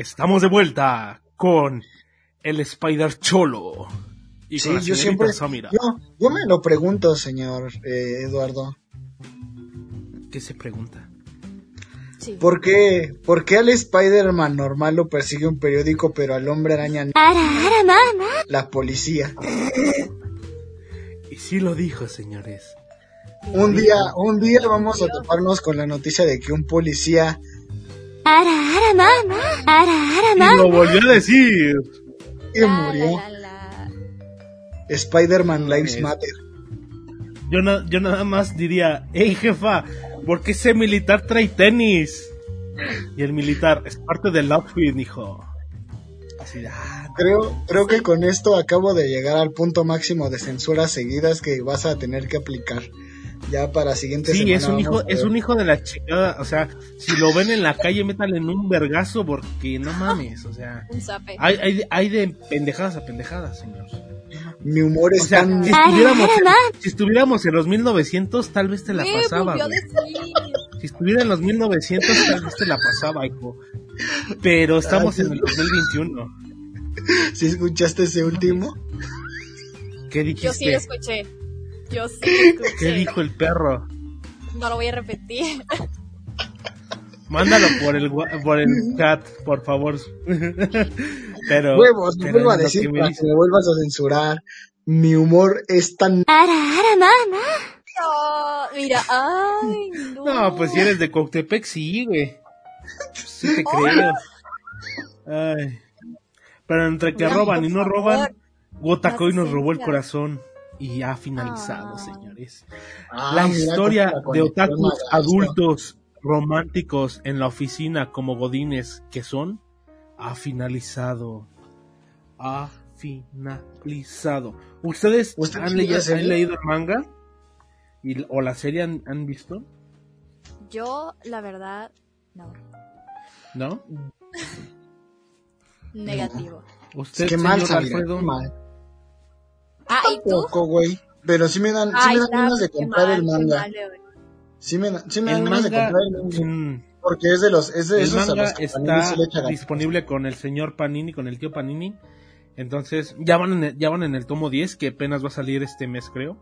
Estamos de vuelta con el Spider Cholo. Y Sí, yo siempre. Samira. Yo, yo me lo pregunto, señor eh, Eduardo. ¿Qué se pregunta? Sí. ¿Por qué, ¿Por qué al Spider-Man normal lo persigue un periódico, pero al hombre araña no? la policía? Y sí lo dijo, señores. Un día, un día vamos a toparnos con la noticia de que un policía Y lo volvió a decir. y murió. Spider-Man Lives Es- Matter. Yo, na- yo nada más diría, hey jefa, ¿por qué ese militar trae tenis? Y el militar, es parte del outfit, hijo. Así de, ah, Creo, creo que con esto acabo de llegar al punto máximo de censuras seguidas que vas a tener que aplicar. Ya para siguiente Sí, semana. es un hijo, es un hijo de la chingada, o sea, si lo ven en la calle, métanle en un vergazo porque no mames, o sea, Un zape. hay, hay, hay de pendejadas a pendejadas, señor. Mi humor O es sea, tan... si estuviéramos, en, si estuviéramos en los 1900, tal vez te la Me pasaba. Si estuviera en los 1900, tal vez te la pasaba, hijo. Pero estamos en el 2021. ¿Sí escuchaste ese último? ¿Qué dijiste? Yo sí lo escuché. Yo sí escuché. ¿Qué dijo el perro? No lo voy a repetir. Mándalo por el por el chat, por favor. pero Huevos, no pero vuelvo a decir que me para que me vuelvas a censurar. Mi humor es tan... No, mira, ay, no. No, pues si eres de Coctepec, sí, güey. Sí te creo. Ay. Pero entre que roban y no roban, Gotacoy No nos robó el corazón. Y ha finalizado, Ah. señores. Ah, la historia de otakus adultos románticos en la oficina como godines que son, ha finalizado. Ha finalizado. ¿Ustedes ¿Ustedes han, leído, han leído el manga? ¿Y, ¿O la serie han, han visto? Yo, la verdad, no. ¿No? Negativo. ¿Usted, Qué mal, señor Samira, Alfredo? mal. Ah. Tampoco, güey. Pero sí me dan, sí Ay, me dan ganas de comprar mal, el manga. mal. Sí me, da- sí me dan ganas de comprar el manga. mm, Porque es de los, es de el esos a manga los que Panini está sí le echa ganas. disponible con el señor Panini, con el tío Panini. Entonces, ya van, en el, ya van en el tomo 10, que apenas va a salir este mes, creo.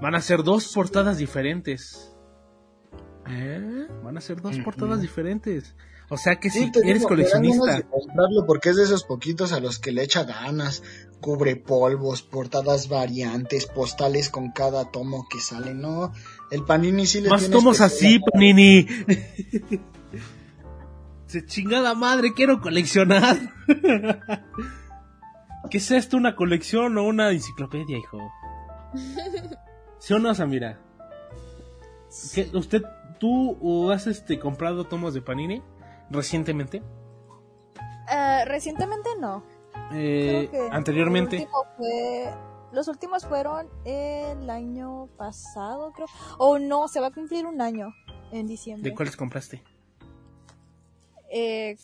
Van a ser dos portadas diferentes. ¿Eh? Van a ser dos Ujú. portadas diferentes. O sea que Sí, si eres digo, coleccionista, de comprarlo porque es de esos poquitos a los que le echa ganas. Cubre polvos, portadas variantes, postales con cada tomo que sale. No, el Panini sí le más tiene tomos así. Panini. Se chingada madre, quiero coleccionar. ¿Qué es esto? ¿Una colección o una enciclopedia, hijo? ¿Sí o no, Samira? ¿Qué, ¿Usted, tú has este, comprado tomos de Panini recientemente? Eh, recientemente no. Eh, Creo que anteriormente. el último fue- los últimos fueron el año pasado, creo. O no, se va a cumplir un año en diciembre. ¿De cuáles compraste? Eh,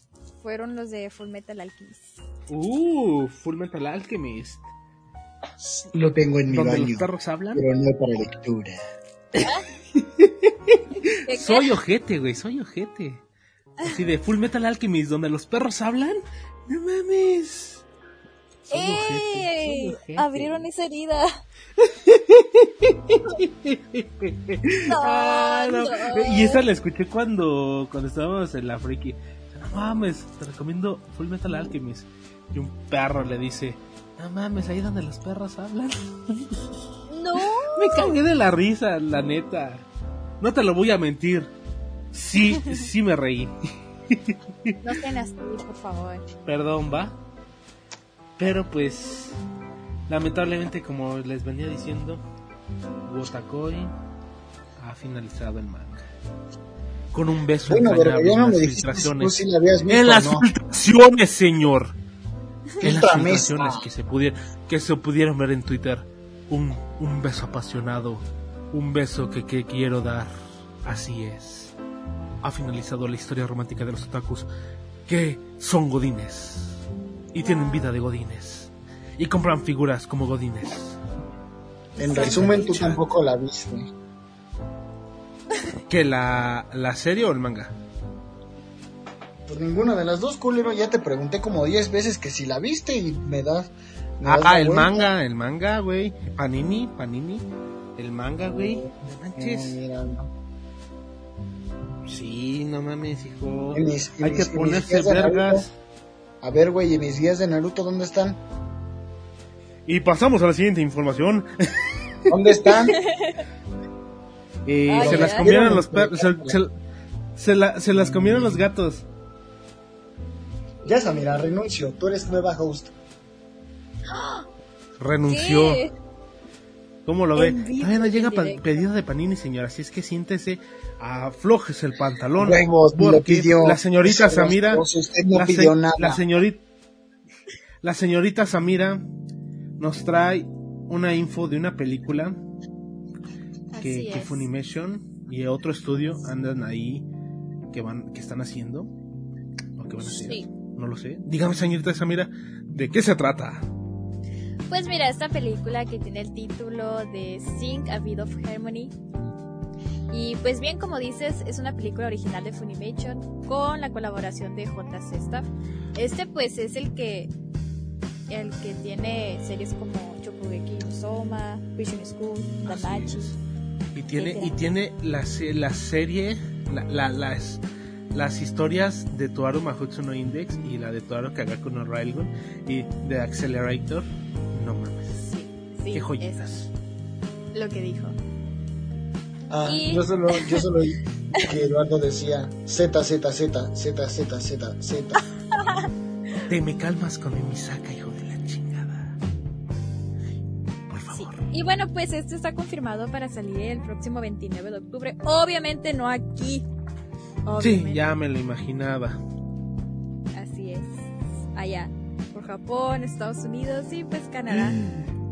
fueron los de Full Metal Alchemist. Uh, Full Metal Alchemist. Lo tengo en mi ¿Donde baño, los perros hablan? pero no para lectura. ¿Qué, Soy ojete, güey, soy ojete. Así de Full Metal Alchemist, donde los perros hablan. No mames. ¡Ey! Abrieron esa herida. No, Ah, no. no. Y esa la escuché cuando, cuando estábamos en la friki. No mames, te recomiendo Full Metal Alchemist. Y un perro le dice, no mames, ahí donde los perros hablan. No. Me cagué de la risa, la neta. No te lo voy a mentir. Sí, sí me reí. No sean así, por favor. Perdón, va. Pero pues, lamentablemente, como les venía diciendo, Wotakoi ha finalizado el manga. Con un beso Bueno, entrañable no en las si filtraciones. la visto, En las ¿no? filtraciones, señor. En las filtraciones que se pudieron, que se pudieron ver en Twitter. Un, un beso apasionado. Un beso que, que quiero dar. Así es. Ha finalizado la historia romántica de los otakus. Que son godines. Y tienen vida de godines. Y compran figuras como godines. En resumen, tú tampoco la viste. ¿Que la, la serie o el manga? Pues ninguna de las dos, culero. Ya te pregunté como 10 veces que si la viste y me das. me das Ah, la el vuelta. manga, el manga, güey. Panini, Panini. El manga, güey. No Eh, manches. mira, Sí, no mames, hijo. Mis- Hay mis- que ponerse vergas. A ver, güey, ¿y mis guías de Naruto dónde están? Y pasamos a la siguiente información. ¿Dónde están? Eh, Ay, se las comieron los perros. Se, se- se la- se las comieron los gatos. ya, Samira, renuncio. Tú eres nueva host. Renunció. ¿Qué? ¿Cómo lo ve? Todavía no llega pedido de Panini, señora. Así es que siéntese, aflojes el pantalón. Lo porque pidió. la señorita Samira. Usted no la, se- pidió nada. la señorita. La señorita Samira nos trae una info de una película que, que. Funimation y otro estudio andan ahí que van que están haciendo o que van a hacer. Sí. No lo sé. Dígame, señorita Samira, ¿de qué se trata? Pues mira, esta película que tiene el título de Sing a Bit of Harmony. Y pues bien, como dices, es una película original de Funimation con la colaboración de JC Staff. Este pues es el que el que tiene series como Chokugeki no Soma, Vision School, Damachi. Y tiene, y tiene la, la serie, la, la- las, las historias de Toaru Mahutsu no Index y la de Toaru Kagaku no Railgun y de Accelerator. Sí, qué joyitas. es lo que dijo. Ah, Y- yo solo, yo solo oí que Eduardo decía Z, Z, Z, Z, Z, Z, Z. Te me calmas con mi Misaka, hijo de la chingada. Por Sí. favor. Y bueno, pues esto está confirmado para salir el próximo 29 de octubre. Obviamente no aquí. Sí, ya me lo imaginaba. Así es. Allá. Por Japón, Estados Unidos y pues Canadá.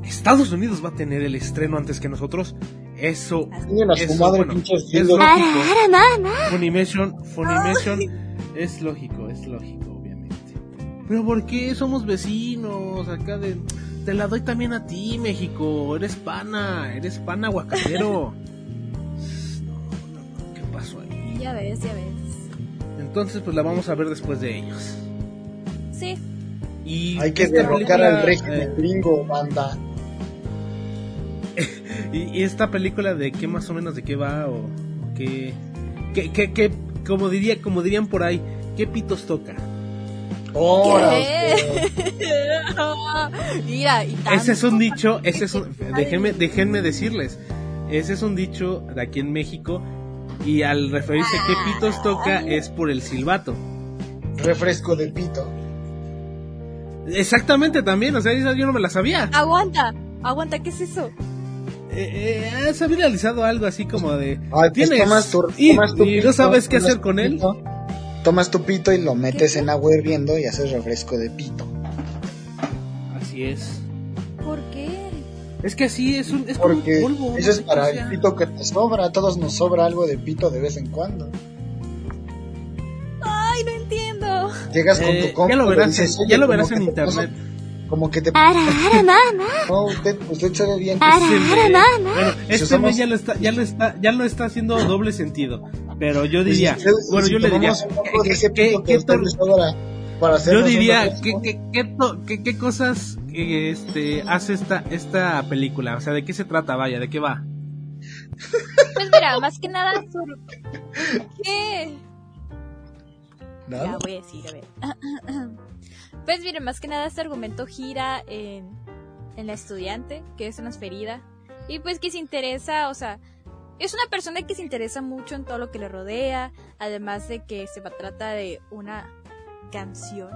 Estados Unidos va a tener el estreno antes que nosotros. Eso, Tienen a su eso, madre bueno, pinches es lógico. Funimation, Funimation es lógico, es lógico, obviamente. Pero ¿por qué somos vecinos acá de... Te la doy también a ti, México. Eres pana, eres pana aguacatero. No, no, no, ¿qué pasó ahí? Ya ves, ya ves. Entonces, pues la vamos a ver después de ellos. Sí. Y Hay que derrocar película, al régimen eh, gringo, banda. y, y esta película de qué más o menos de qué va o, o qué, qué, qué, qué- como diría, como dirían por ahí, qué pitos toca. Mira, y Ese es un dicho, ese es un, déjenme, déjenme decirles, ese es un dicho de aquí en México y al referirse a qué pitos toca es por el silbato. refresco de pito. Exactamente también, o sea, esa yo no me la sabía. Aguanta, aguanta, ¿qué es eso? Eh, eh, se había realizado algo así como de... Ay, pues tienes tomas tu- y, tomas tu y no pito, sabes qué hacer con él. pito, Tomas tu pito y lo metes en agua hirviendo y haces refresco de pito. Así es. ¿Por qué? Es que así es un... Es como un Porque polvo, eso es para el pito que te sobra. A todos nos sobra algo de pito de vez en cuando. Ay, no entiendo. Llegas con Eh, tu compa ya lo y verás, dices, en- "Oye, ya lo como verás en te internet. Como que te... Ara, ara, mama. No, usted, usted se ve bien. De- Ara, Bueno, este usamos- mes ya lo está, ya lo está, ya lo está haciendo doble sentido. Pero yo diría, Si bueno, si yo le diría, ¿qué- qué- que para yo diría, refresco, ¿qué, qué, qué, to- qué- qué cosas eh, este, hace esta, esta película? O sea, ¿de qué se trata? Vaya, ¿de qué va? Pues mira, más que nada. ¿Qué? ¿Nada? Ya voy a decir, a ver. Pues mire, más que nada este argumento gira en, en la estudiante, que es transferida, y pues que se interesa, o sea, es una persona que se interesa mucho en todo lo que le rodea, además de que se trata de una canción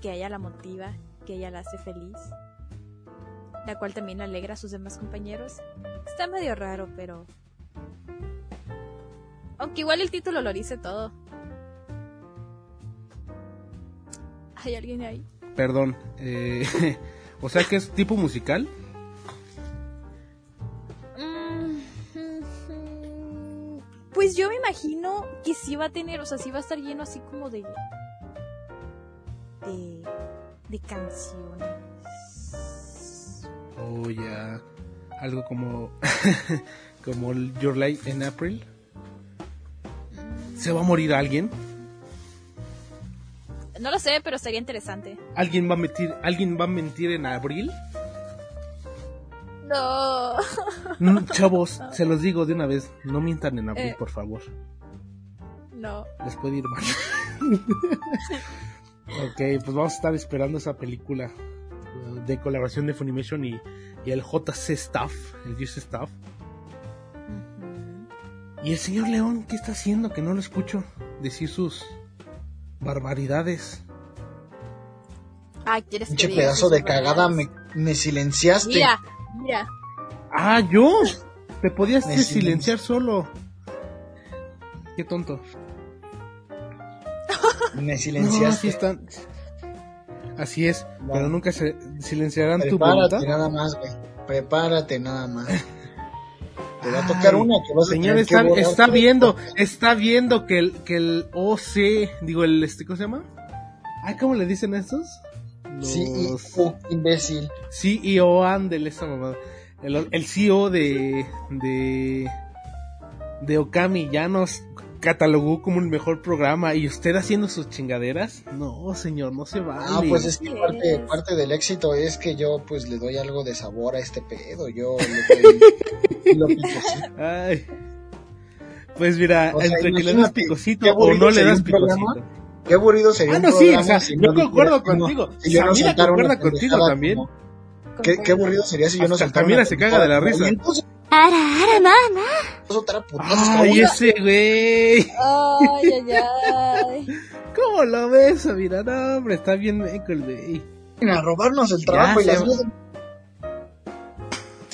que a ella la motiva, que ella la hace feliz, la cual también alegra a sus demás compañeros. Está medio raro, pero... Aunque igual el título lo dice todo. ¿Hay alguien ahí? Perdón, eh, o sea que es tipo musical. Mm, Pues yo me imagino que sí va a tener, o sea, sí va a estar lleno así como de. de. de canciones. O ya, algo como, como Your Life in April. ¿Se va a morir alguien? No lo sé, pero sería interesante. ¿Alguien va a mentir, alguien va a mentir en abril? No. Mm, Chavos, se los digo de una vez, no mientan en abril, Eh. por favor. No. Les puede ir mal. ok, pues vamos a estar esperando esa película uh, de colaboración de Funimation y, y el JC Staff, el JC Staff. Y el señor León, ¿qué está haciendo? Que no lo escucho decir sus barbaridades. Ah, ¿quieres que Pinche diga pedazo de cagada, me, me silenciaste. Mira, mira. ¡Ah, yo! Te podías Me silenciar solo. Qué tonto. Me No, así silenciaste. están. Así es, No. pero nunca se silenciarán tu voluntad. Prepárate nada más, güey. Prepárate nada más. Te va a tocar Ay, una que vas a Señor, tener está, que está viendo, está viendo que el, que el OC, digo, el, este, ¿cómo se llama? Ay, ¿cómo le dicen a estos? Los Sí, y, uh, imbécil. CEO Andel, esa mamada. El, el CEO de, de, de Okami ya nos catalogó como el mejor programa y usted haciendo sus chingaderas. No, señor, no se vale. Ah, pues es que parte, parte del éxito es que yo pues le doy algo de sabor a este pedo. Yo le doy lo picosito. Ay. Pues mira, O sea, entre que le das picosito o no le das un programa picosito. Qué aburrido sería Ah, no, sí, o sea, si yo no concuerdo contigo. si yo no Samira una concuerda contigo también. como- Qué, qué aburrido sería si yo no Hasta soltara Samira una se caga de la risa. como, "Entonces, Ara, ara, mama. otra putazos, Ay, cabrón". ese güey. Ay, ay, ay. ¿Cómo lo ves, Samira? No, hombre, está bien meco el güey. a robarnos el trabajo y se las.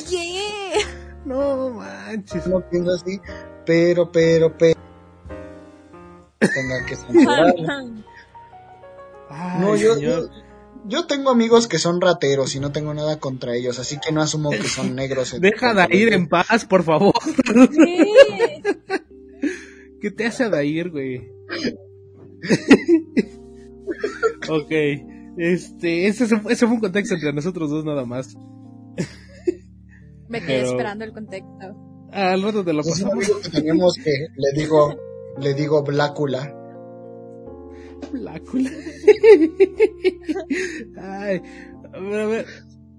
¿Qué? No manches. No pienso así, pero, pero, pero. Tenga que censurarlo. Ay, No, yo, señor. yo, yo tengo amigos que son rateros y no tengo nada contra ellos, así que no asumo que son negros. Deja de ir en paz, por favor. ¿Qué? ¿Qué te hace Dair, güey? ok. Este, ese, ese fue un contexto entre nosotros dos nada más. Me quedé Pero- esperando el contexto. Al rato te lo pasamos. que tenemos que le digo, le digo Blácula. Blácula. Ay, a ver, a ver.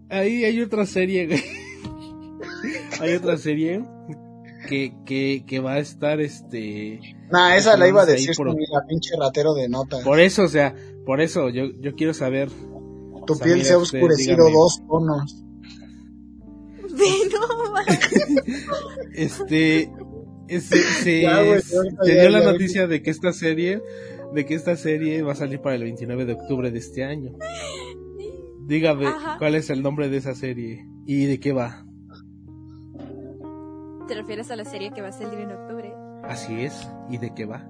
Ahí hay otra serie, güey. Hay otra serie que, que, que va a estar, este... Nah, esa la iba a decir por- la pinche ratero de nota. Por eso, o sea, por eso yo, yo quiero saber... Tu piel se ha oscurecido dígame. dos tonos. Este... Se, se, Ya, güey, se ahorita se ya, dio la ya, noticia de que esta serie de que esta serie va a salir para el 29 de octubre de este año. Dígame Ajá. cuál es el nombre de esa serie y de qué va. ¿Te refieres a la serie que va a salir en octubre? Así es, y de qué va.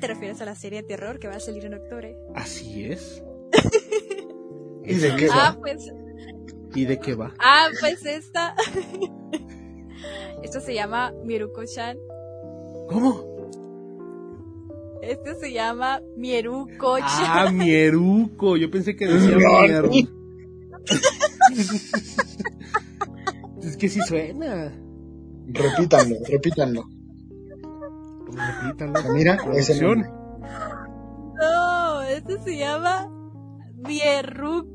¿Te refieres a la serie de terror que va a salir en octubre? Así es. ¿Y de qué Ah, va? pues, ¿Y de qué va? ah, pues esta. Esto se llama Miruko-chan. ¿Cómo? Esto se llama Mieruko-chan. Ah, Mieruco. Yo pensé que decía Mieru. es que sí suena. Repítanlo, repítanlo. Repítalo. Mira, es el nombre. No, esto se llama Mieruko.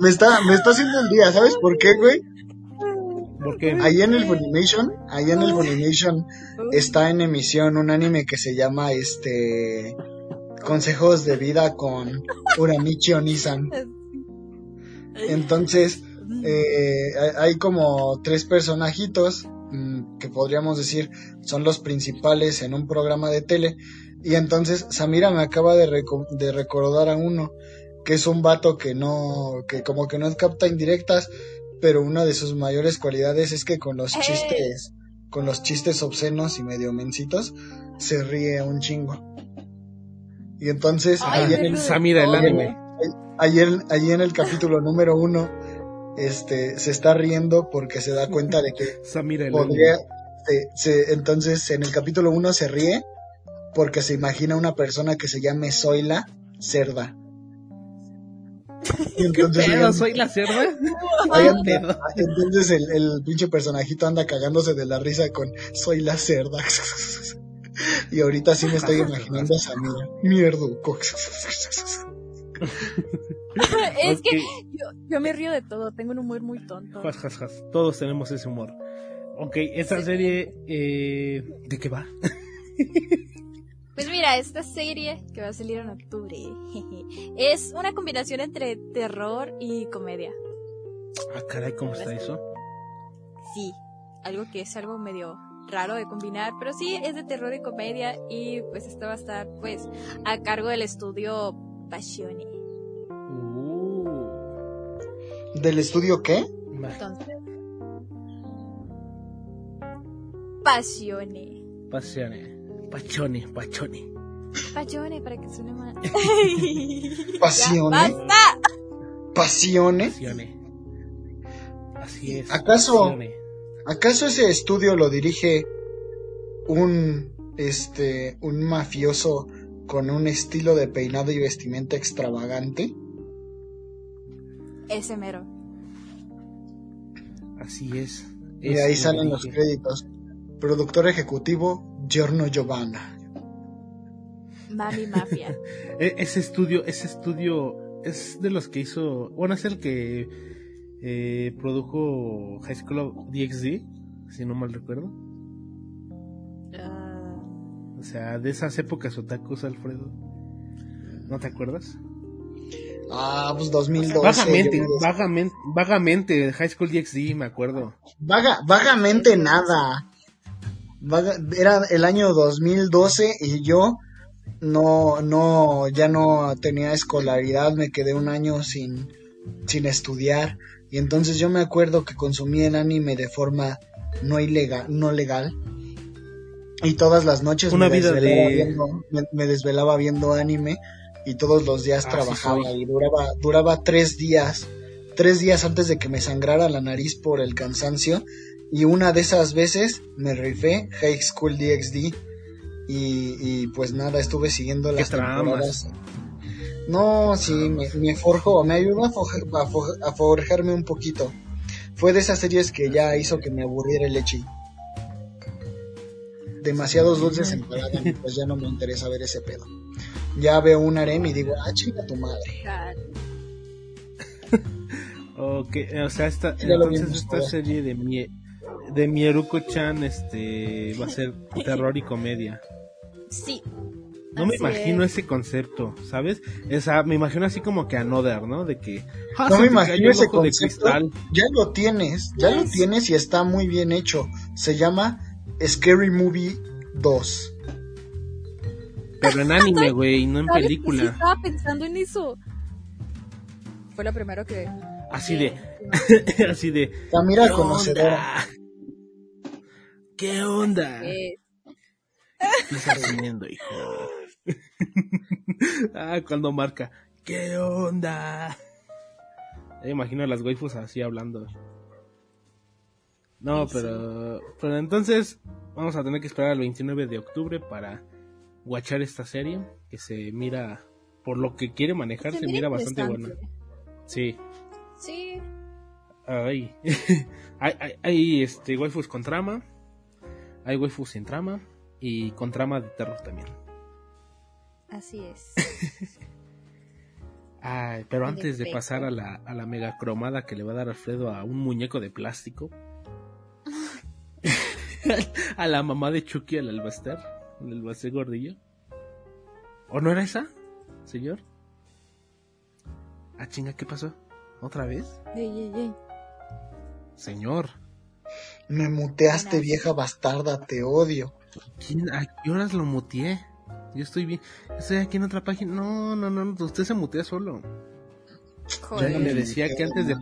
Me está, me está haciendo el día, ¿sabes por qué, güey? ¿Por qué? Ahí en el Funimation, ahí en el Funimation está en emisión un anime que se llama este Consejos de vida con Uramichi Onisan. Entonces, eh, hay- como tres personajitos mm, que podríamos decir son los principales en un programa de tele. Y entonces Samira me acaba de, reco- de recordar a uno, que es un vato que no, que como que no capta indirectas, pero una de sus mayores cualidades es que con los ¡Eh! chistes, con los chistes obscenos y medio mencitos, se ríe un chingo. Y entonces, Ay, ahí en Samira, el anime. ayer, allí en el capítulo número uno, este, se está riendo porque se da cuenta de que Samira, el podría, anime. se- se- entonces en el capítulo uno se ríe porque se imagina una persona que se llame Zoila Cerda. Y ¿Qué entonces, pedo? ¿Soy la cerda? ahí ¿Qué anda- pedo? entonces el, el pinche personajito anda cagándose de la risa con soy la cerda. Y ahorita sí me estoy imaginando a Samira. Mierduco. es que yo, yo me río de todo, tengo un humor muy tonto. Jas. Todos tenemos ese humor. Ok, esta serie, eh, ¿de qué va? Pues mira, esta serie que va a salir en octubre es una combinación entre terror y comedia. Ah, caray, ¿cómo está eso? Sí, algo que es algo medio raro de combinar, pero sí es de terror y comedia y pues esta va a estar pues a cargo del estudio Passione. Uh, ¿Del estudio qué? Entonces, Passione. Passione. Pachone, pachone. Passione para que suene más. Pasione. Ya, ¡Basta! Pasione. Passione. Así es. ¿Acaso-. ¿Acaso ese estudio lo dirige un este un mafioso con un estilo de peinado y vestimenta extravagante? Ese mero. Así es. Y ahí salen los créditos. Productor ejecutivo Giorno Giovanna. Mami Mafia. E- ese estudio, ese estudio es de los que hizo, bueno, es el que eh, produjo High School of DxD, si no mal recuerdo. Ah, O sea, de esas épocas otakus, Alfredo. ¿No te acuerdas? Ah, pues 2012. Vagamente, yo me des- vagamente, vagamente, High School DxD, me acuerdo. Vaga- vagamente nada. Era el año 2012 y yo no, no, ya no tenía escolaridad, me quedé un año sin, sin estudiar. Y entonces yo me acuerdo que consumía el anime de forma no ilegal, no legal. Y todas las noches Una me, vida desvelaba de- viendo, me, me desvelaba viendo anime y todos los días Así trabajaba y duraba, duraba tres días, tres días antes de que me sangrara la nariz por el cansancio y una de esas veces me rifé High School DxD y, y pues nada, estuve siguiendo Qué las temporadas. No, sí, me, me forjó, me ayudó a, forja- a for- a forjarme un poquito. Fue de esas series que ya hizo que me aburriera el leche. Demasiados dulces empalagan y pues ya no me interesa ver ese pedo. Ya veo un harem y digo, ah, chinga tu madre. God. Ok, o sea, esta, entonces esta serie de Mie, de Mieruko-chan, este, va a ser terror y comedia. Sí. No me imagino es. ese concepto, ¿sabes? Esa, me imagino así como que Another, ¿no? De que... ah, No me imagino ese de concepto. cristal. Ya lo tienes, ya lo Yes. tienes y está muy bien hecho. Se llama Scary Movie 2. Pero en anime, güey, no en película. estaba pensando en eso. Fue lo primero que... Así de... así de... Camila ¿Qué conocedora. ¿Qué onda? ¿Qué estás haciendo, hijo? ah, cuando marca. ¿Qué onda? Me imagino a las waifus así hablando. No, pero, pero entonces vamos a tener que esperar al 29 de octubre para watchar esta serie que se mira, por lo que quiere manejar, se, mira bastante buena. Sí, Sí. Ay. hay, hay, hay, este, waifus con trama, hay waifus sin trama y con trama de terror también. Así es. Ay, pero antes de pasar a la, a la mega cromada que le va a dar Alfredo a un muñeco de plástico, a la mamá de Chucky, al albaster, el albaster gordillo. ¿O no era esa, señor? Ah, chinga, ¿qué pasó? ¿Otra vez? Ey, ey, ey. Señor, Me muteaste, vieja bastarda, te odio. ¿quién, ¿a qué horas lo muteé? Yo estoy bien. Estoy aquí en otra página. No, no, no, usted se mutea solo. Yo Joder. no le decía que antes de,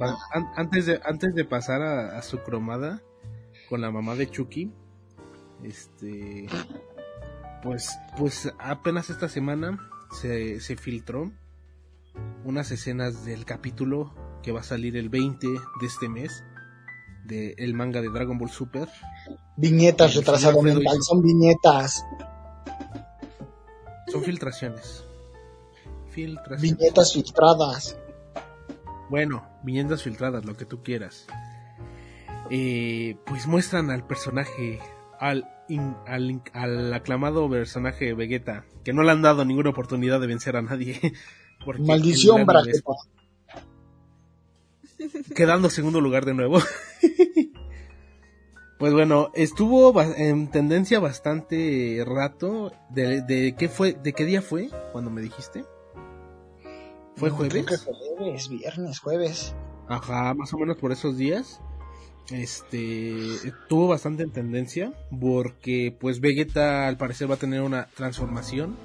antes de antes de pasar a, a su cromada con la mamá de Chucky, este, pues, pues apenas esta semana se, se filtró unas escenas del capítulo que va a salir el 20 de este mes de el manga de Dragon Ball Super. Viñetas, retrasado mental, hizo- son viñetas. Son filtraciones. Filtraciones. Viñetas filtradas. Bueno, viñetas filtradas, lo que tú quieras. Eh, pues muestran al personaje, al, in- al, al aclamado personaje Vegeta, que no le han dado ninguna oportunidad de vencer a nadie. Maldición, braqueta. Quedando segundo lugar de nuevo. pues bueno, estuvo en tendencia bastante rato. De, de qué fue, de qué día fue cuando me dijiste? ¿Fue No, jueves? creo que jueves, viernes, jueves. Ajá, más o menos por esos días. Este tuvo bastante en tendencia porque pues Vegeta al parecer va a tener una transformación.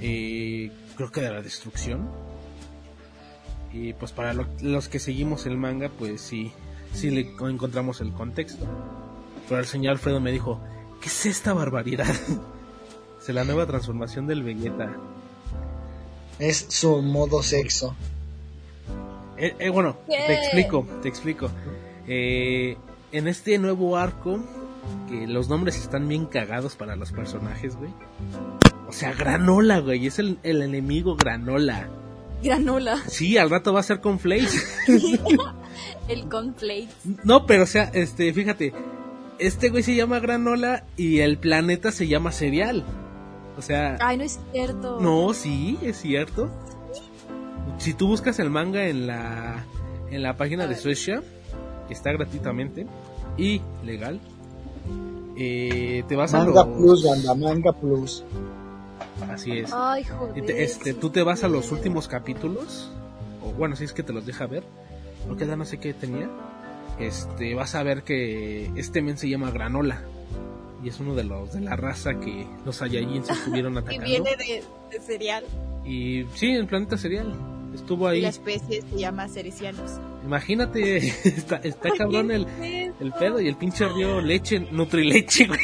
eh, creo que de la destrucción. Y pues para lo- los que seguimos el manga, pues sí, sí le encontramos el contexto. Pero el señor Alfredo me dijo, ¿qué es esta barbaridad? es la nueva transformación del Vegeta. Es su modo sexo. Eh, eh, bueno, ¿Qué? te explico, te explico. Eh, en este nuevo arco, que los nombres están bien cagados para los personajes, güey. O sea, Granola, güey, es el, el enemigo Granola. Granola. Sí, al rato va a ser con Flakes. El conflate. No, pero o sea, este, fíjate, este güey se llama Granola y el planeta se llama Cereal. O sea, Ay, no es cierto. No, sí, es cierto. Si tú buscas el manga en la en la página A de. Suecia, que está gratuitamente y legal, eh, te vas a Manga los Plus, banda, Manga Plus. Así es. Ay, Y joder. te- este, tú te vas a los últimos capítulos, o bueno, si es que te los deja ver, porque ya no sé qué tenía. Este, vas a ver que este men se llama Granola y es uno de los de la raza que los Saiyajins estuvieron Y atacando. viene de, de cereal. Y sí, el planeta cereal. Estuvo Y ahí. la especie se llama cerecianos. Imagínate, está, está cabrón el, el pedo y el pinche río leche, nutrileche, güey.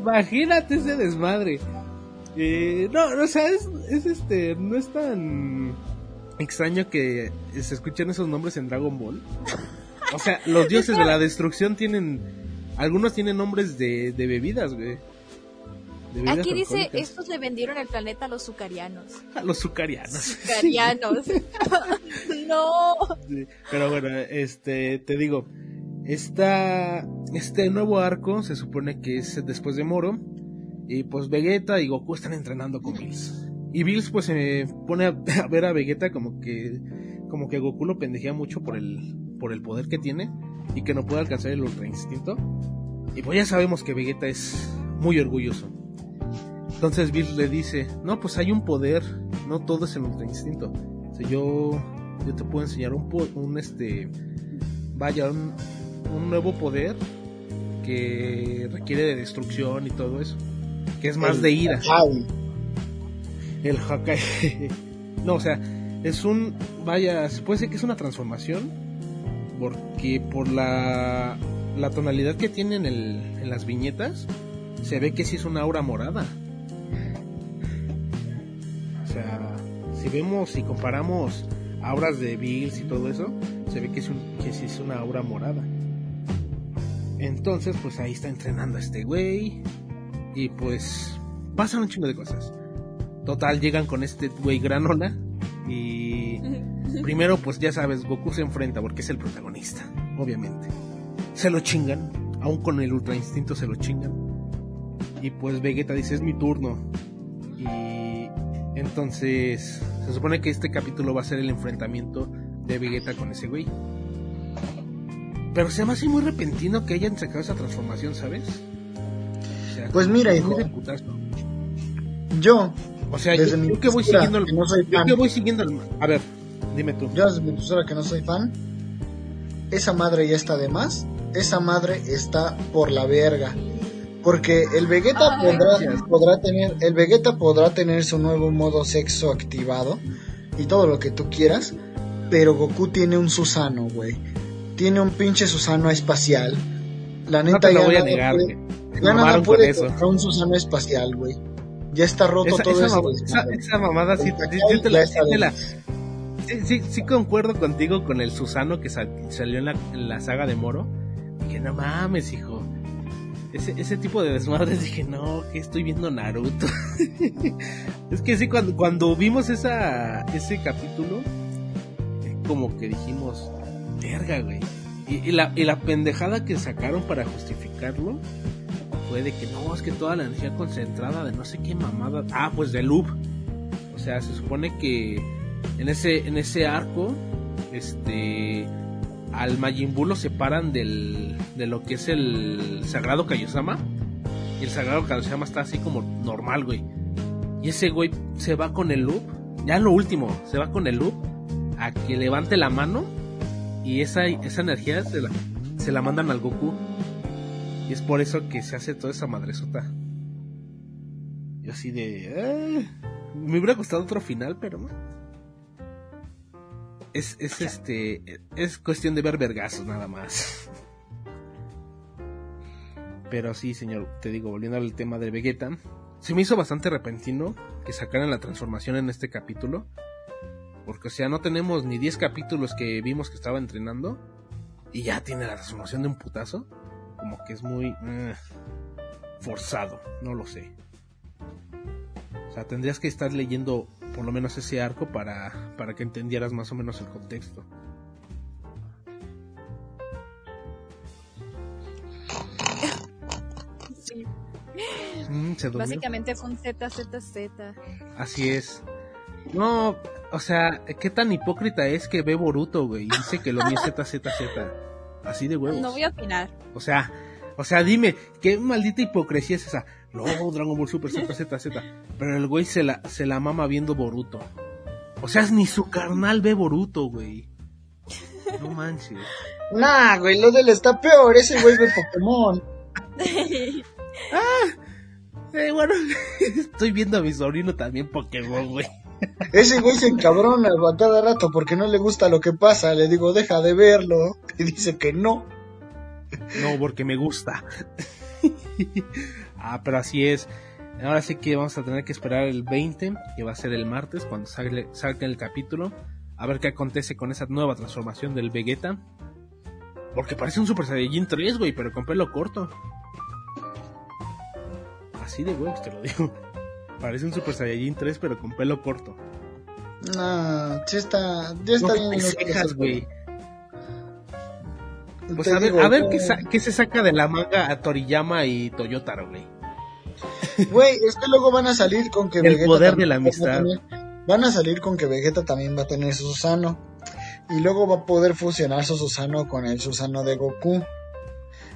Imagínate ese desmadre. Eh, no, no, o sea, es, es este, no es tan extraño que se escuchen esos nombres en Dragon Ball. O sea, los dioses de la destrucción tienen, algunos tienen nombres de, de bebidas, güey. Aquí dice, alcohólicas. estos le vendieron el planeta a los sucarianos. A los sucarianos. Sucarianos. no. Sí, Pero bueno, este, te digo, esta, este nuevo arco se supone que es después de Moro. Y pues Vegeta y Goku están entrenando con Bills. Y Bills pues se pone a, ver a Vegeta como que, como que Goku lo pendejea mucho por el, por el poder que tiene y que no puede alcanzar el Ultra Instinto. Y pues ya sabemos que Vegeta es muy orgulloso. Entonces Bill le dice, no, pues hay un poder, no todo es el ultra instinto. O yo, yo te puedo enseñar un, un este, vaya, un, un nuevo poder que requiere de destrucción y todo eso. Que es más El de ira. Hakai. El Hakai. no, o sea, es un. Vaya, puede decir que es una transformación. Porque por la, la tonalidad que tiene en, el, en las viñetas, se ve que sí es una aura morada. O sea, si vemos y comparamos auras de Bills y todo eso, se ve que, es un, que sí es una aura morada. Entonces, pues ahí está entrenando a este güey. Y pues pasan un chingo de cosas. Total, llegan con este güey granola. Y primero, pues ya sabes, Goku se enfrenta porque es el protagonista, obviamente. Se lo chingan, aún con el ultra instinto se lo chingan. Y pues Vegeta dice, es mi turno. Y entonces se supone que este capítulo va a ser el enfrentamiento de Vegeta con ese güey. Pero se me hace muy repentino que hayan sacado esa transformación, ¿sabes? O sea, Pues mira, hijo. Yo, O sea, Desde yo, mi yo que voy siguiendo el, que no soy yo fan. que voy siguiendo el, a ver, dime tú. yo desde mi postura que no soy fan, esa madre ya está de más. Esa madre está por la verga. Porque el Vegeta Ay, podrá, gracias. podrá tener, el Vegeta podrá tener su nuevo modo sexo activado y todo lo que tú quieras, pero Goku tiene un Susano, güey. Tiene un pinche Susano espacial. La No neta te lo ya voy a negar, puede- ya nada puede eso. un Susano espacial, güey. Ya está roto Esa, todo esa, eso. esa, esa mamada sí, sí- sí te la, sí te la- sí, sí- concuerdo contigo con el Susano que sal- salió en la, en la saga de Moro. Dije, no mames, hijo. Ese, ese tipo de desmadres dije, no, que estoy viendo Naruto. es que sí, cuando, cuando vimos esa, ese capítulo, eh, como que dijimos, güey. Y, la, y la pendejada que sacaron para justificarlo fue de que no, es que toda la energía concentrada de no sé qué mamada. Ah, pues de loop. O sea, se supone que en ese, en ese arco, este, al Majin Buu lo separan del, de lo que es el Sagrado Kaiosama. Y el Sagrado Kaiosama está así como normal, güey. Y ese güey se va con el loop. Ya lo último, se va con el loop a que levante la mano. Y esa, esa energía se la, se la mandan al Goku. Y es por eso que se hace toda esa madresota. Yo así de... "Ah". me hubiera gustado otro final, pero. Es, es este... Es cuestión de ver vergazos nada más. Pero sí, señor, te digo, volviendo al tema de Vegeta. Se me hizo bastante repentino que sacaran la transformación en este capítulo. Porque, o sea, no tenemos ni 10 capítulos que vimos que estaba entrenando. Y ya tiene la transformación de un putazo como que es muy eh, forzado, no lo sé. O sea, tendrías que estar leyendo por lo menos ese arco para, para que entendieras más o menos el contexto. Sí. Mm. Básicamente fue un ZZZ. Así es. No, o sea, ¿qué tan hipócrita es que ve Boruto, güey? Y dice que lo vi ZZZ. Así de huevos. No voy a opinar. O sea, o sea, dime, ¿qué maldita hipocresía es esa? No, Dragon Ball Super Z, Z, Z. Pero el güey se la, se la mama viendo Boruto. O sea, ni su carnal ve Boruto, güey. No manches. Nah, güey, lo de él está peor. Ese güey ve Pokémon. Eh, bueno, estoy viendo a mi sobrino también Pokémon, güey. Ese güey se encabrona a cada rato porque no le gusta lo que pasa. Le digo, deja de verlo. Y dice que no. No, porque me gusta. ah, pero así es. Ahora sí que vamos a tener que esperar el 20, que va a ser el martes, cuando salga, salga el capítulo. A ver qué acontece con esa nueva transformación del Vegeta. Porque parece un Super Saiyajin 3, güey, pero con pelo corto. Así de huevos te lo digo. Parece un Super Saiyajin 3, pero con pelo corto. Nah, sí está, ya está No bien. cejas, güey. Pues a ver, digo, a ver qué, se saca de la manga a Toriyama y Toyotaro, güey. Güey, es que luego van a salir con que El Vegeta poder de la va a amistad. van a salir con que Vegeta también va a tener su Susano. Y luego va a poder fusionar su Susano con el Susano de Goku.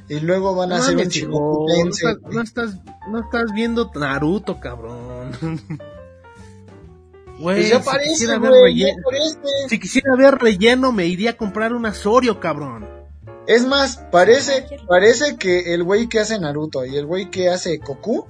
y luego van a No hacer un chico, estás, no estás, no estás viendo Naruto, cabrón. Güey, Pues ya si parece, quisiera ver güey, relleno, si quisiera ver relleno, me iría a comprar un Asorio, cabrón. Es más, parece, parece que el güey que hace Naruto y el güey que hace Goku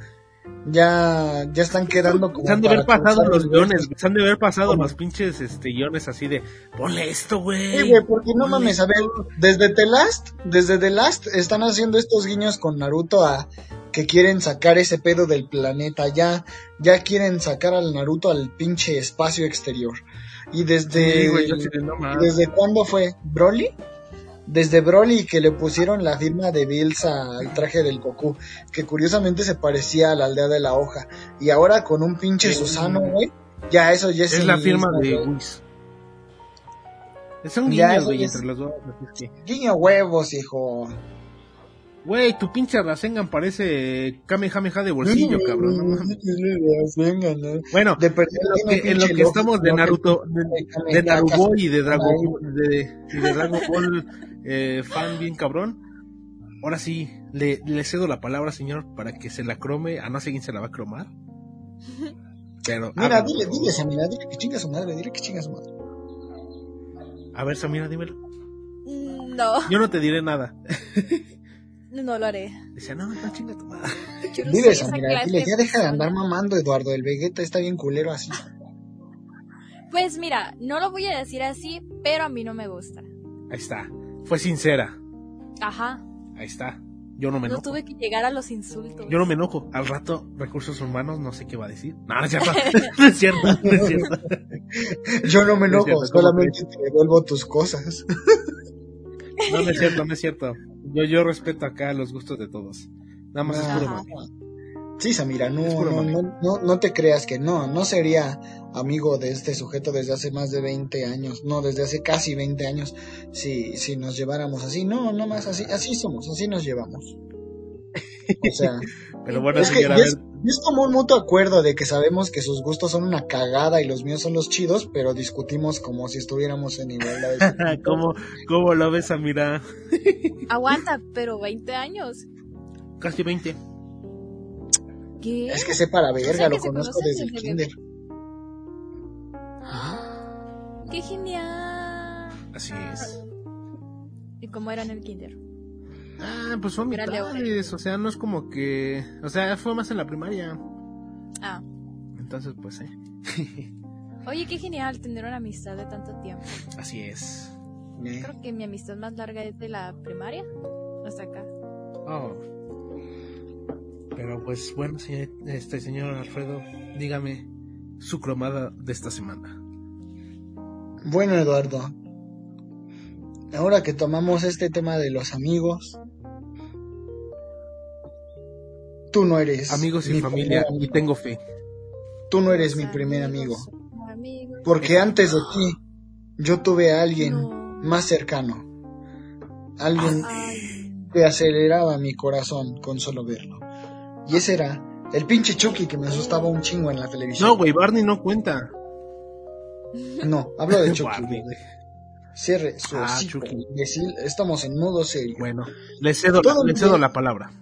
ya, ya están quedando como Se han de haber pasado los guiones, se han de haber pasado ¿Cómo? los pinches este, guiones así de, ponle esto, güey. Sí, güey, porque no mames, a ver, desde The Last, desde The Last están haciendo estos guiños con Naruto a que quieren sacar ese pedo del planeta, ya, ya quieren sacar al Naruto al pinche espacio exterior. Y desde, Sí, güey, yo. ¿desde cuándo fue? ¿Broly? Desde Broly que le pusieron la firma de Bills al traje del Goku, que curiosamente se parecía a la aldea de la hoja. Y ahora con un pinche Sí. Susano, güey, ya eso ya es... Es la firma de. Whis. Ya, guiños, eso güey, es- entre los dos. es Guiño huevos, hijo. Güey, tu pinche Rasengan parece Kamehameha de bolsillo, cabrón. no no. Bueno, De en que, en lo que lógica, estamos de. Naruto, de, de Naruto y de Dragon, Ay. de, y de Dragon Ball eh, fan bien cabrón. Ahora sí, le, le cedo la palabra, señor, para que se la crome. A no sé quién se la va a cromar. Pero, Mira, dile, dile. Samira, dile que chinga su madre, dile que chinga su madre. A ver, Samira, dímelo. No, Yo no te diré nada. no lo haré. Decía, no, no chinga tu madre. No Dile, esa dile, de ya deja de andar mamando, Eduardo, el Vegeta está bien culero así. Pues mira, no lo voy a decir así, pero a mí no me gusta. Ahí está. Fue sincera. Ajá. Ahí está. Yo no me No enojo. tuve que llegar a los insultos. Yo no me enojo. Al rato, recursos humanos, no sé qué va a decir. No, no es cierto. No es cierto. No es cierto. Yo no me No enojo, cierto, ¿cómo solamente te devuelvo tus cosas. No, no es cierto, no es cierto. Yo, yo respeto acá los gustos de todos. Nada más es puro mami. Sí, Samira, no, no, no, no te creas que no, no sería amigo de este sujeto desde hace más de 20 años, no, desde hace casi 20 años, si, si nos lleváramos así, no, no más así, así somos, así nos llevamos. O sea, Pero bueno, es que señora, a y es, es como un mutuo acuerdo de que sabemos que sus gustos son una cagada y los míos son los chidos, pero discutimos como si estuviéramos en igualdad. ¿Cómo, ¿Cómo lo ves, Samira? Aguanta, pero 20 años. Casi 20. ¿Qué? Es que sé para verga, O sea, lo que conozco desde el kinder. ¡Qué genial! Así es. ¿Y cómo era en el kinder? Ah, pues son León. mitades. O sea, no es como que. O sea, fue más en la primaria. Ah. Entonces, pues, eh. Oye, qué genial tener una amistad de tanto tiempo. Así es. Eh, Creo que mi amistad más larga es de la primaria hasta acá. Oh. Pero pues bueno, señor, este señor Alfredo, dígame su cromada de esta semana. Bueno, Eduardo, ahora que tomamos este tema de los amigos, tú no eres Amigos y mi familia, primer y amigo. tengo fe. Tú no eres mi primer amigo, porque antes de ti yo tuve a alguien más cercano, alguien Ay, que aceleraba mi corazón con solo verlo. Y ese era el pinche Chucky que me asustaba un chingo en la televisión. No, güey, Barney no cuenta. No, hablo de Chucky. Barney. Cierre su Ah, hocico, Chucky. imbécil. Estamos en modo serio. Bueno, le cedo, la, Todo le cedo la palabra.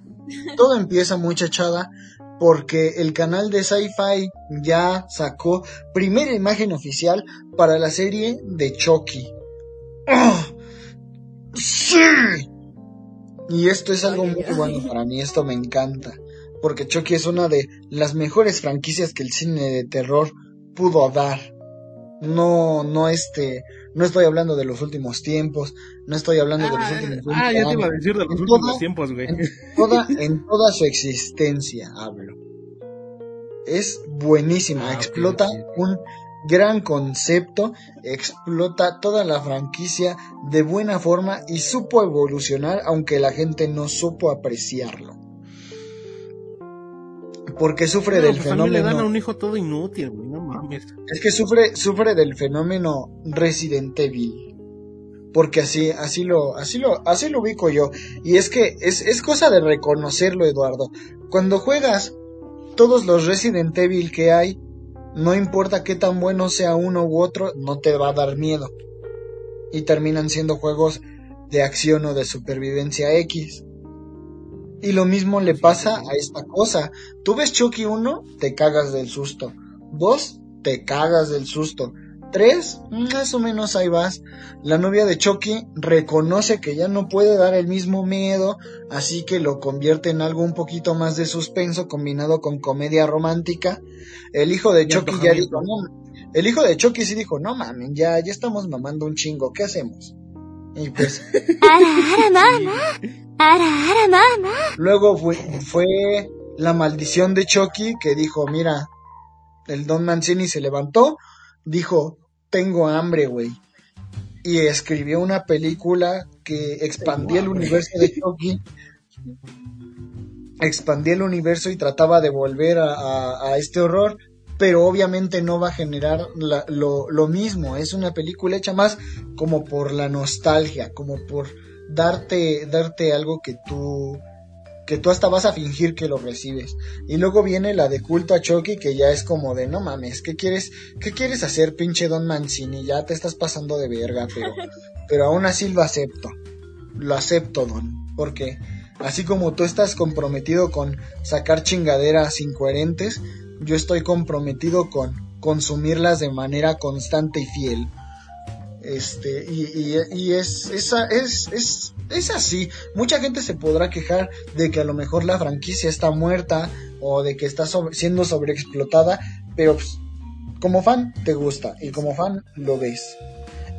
Todo empieza muchachada porque el canal de Sci-Fi ya sacó primera imagen oficial para la serie de Chucky. ¡Ah! ¡Sí! Y esto es algo muy bueno para mí, esto me encanta. Porque Chucky es una de las mejores franquicias que el cine de terror pudo dar. No, no este, no estoy hablando de los últimos tiempos, no estoy hablando de los Ah, últimos 20 ah, ya te iba a decir de los En últimos toda- tiempos, güey. en toda, en toda su existencia hablo. Es buenísima, Ah, explota un gran concepto, explota toda la franquicia de buena forma y supo evolucionar aunque la gente no supo apreciarlo. Porque sufre No, del pues también le dan a fenómeno, un hijo todo inútil, güey, no mames. es que sufre, sufre del fenómeno Resident Evil. Porque así, así lo, así lo, así lo ubico yo. Y es que es, es cosa de reconocerlo, Eduardo. Cuando juegas todos los Resident Evil que hay, no importa qué tan bueno sea uno u otro, no te va a dar miedo. Y terminan siendo juegos de acción o de supervivencia X. Y lo mismo le pasa a esta cosa. Tú ves Chucky 1, te cagas del susto. 2, te cagas del susto. 3, más o menos ahí vas. La novia de Chucky reconoce que ya no puede dar el mismo miedo, así que lo convierte en algo un poquito más de suspenso combinado con comedia romántica. El hijo de Chucky ya dijo, no, el hijo de Chucky sí dijo, no mames, ya, ya estamos mamando un chingo, ¿qué hacemos? Y pues... Luego fue, fue la maldición de Chucky que dijo, mira, el Don Mancini se levantó, dijo, tengo hambre, güey. Y escribió una película que expandía el universo de Chucky. Expandía el universo y trataba de volver a, este horror, pero obviamente no va a generar lo, lo mismo. Es una película hecha más como por la nostalgia, como por darte, darte algo que tú, que tú hasta vas a fingir que lo recibes. Y luego viene la de culto a Chucky, que ya es como de, no mames, ¿qué quieres, qué quieres hacer, pinche Don Mancini? Ya te estás pasando de verga, pero, pero aún así lo acepto. Lo acepto, Don, porque así como tú estás comprometido con sacar chingaderas incoherentes, yo estoy comprometido con consumirlas de manera constante y fiel. Este, y, y, es, es, es, es, así. Mucha gente se podrá quejar de que a lo mejor la franquicia está muerta o de que está siendo sobreexplotada, pero pues, como fan te gusta y como fan lo ves.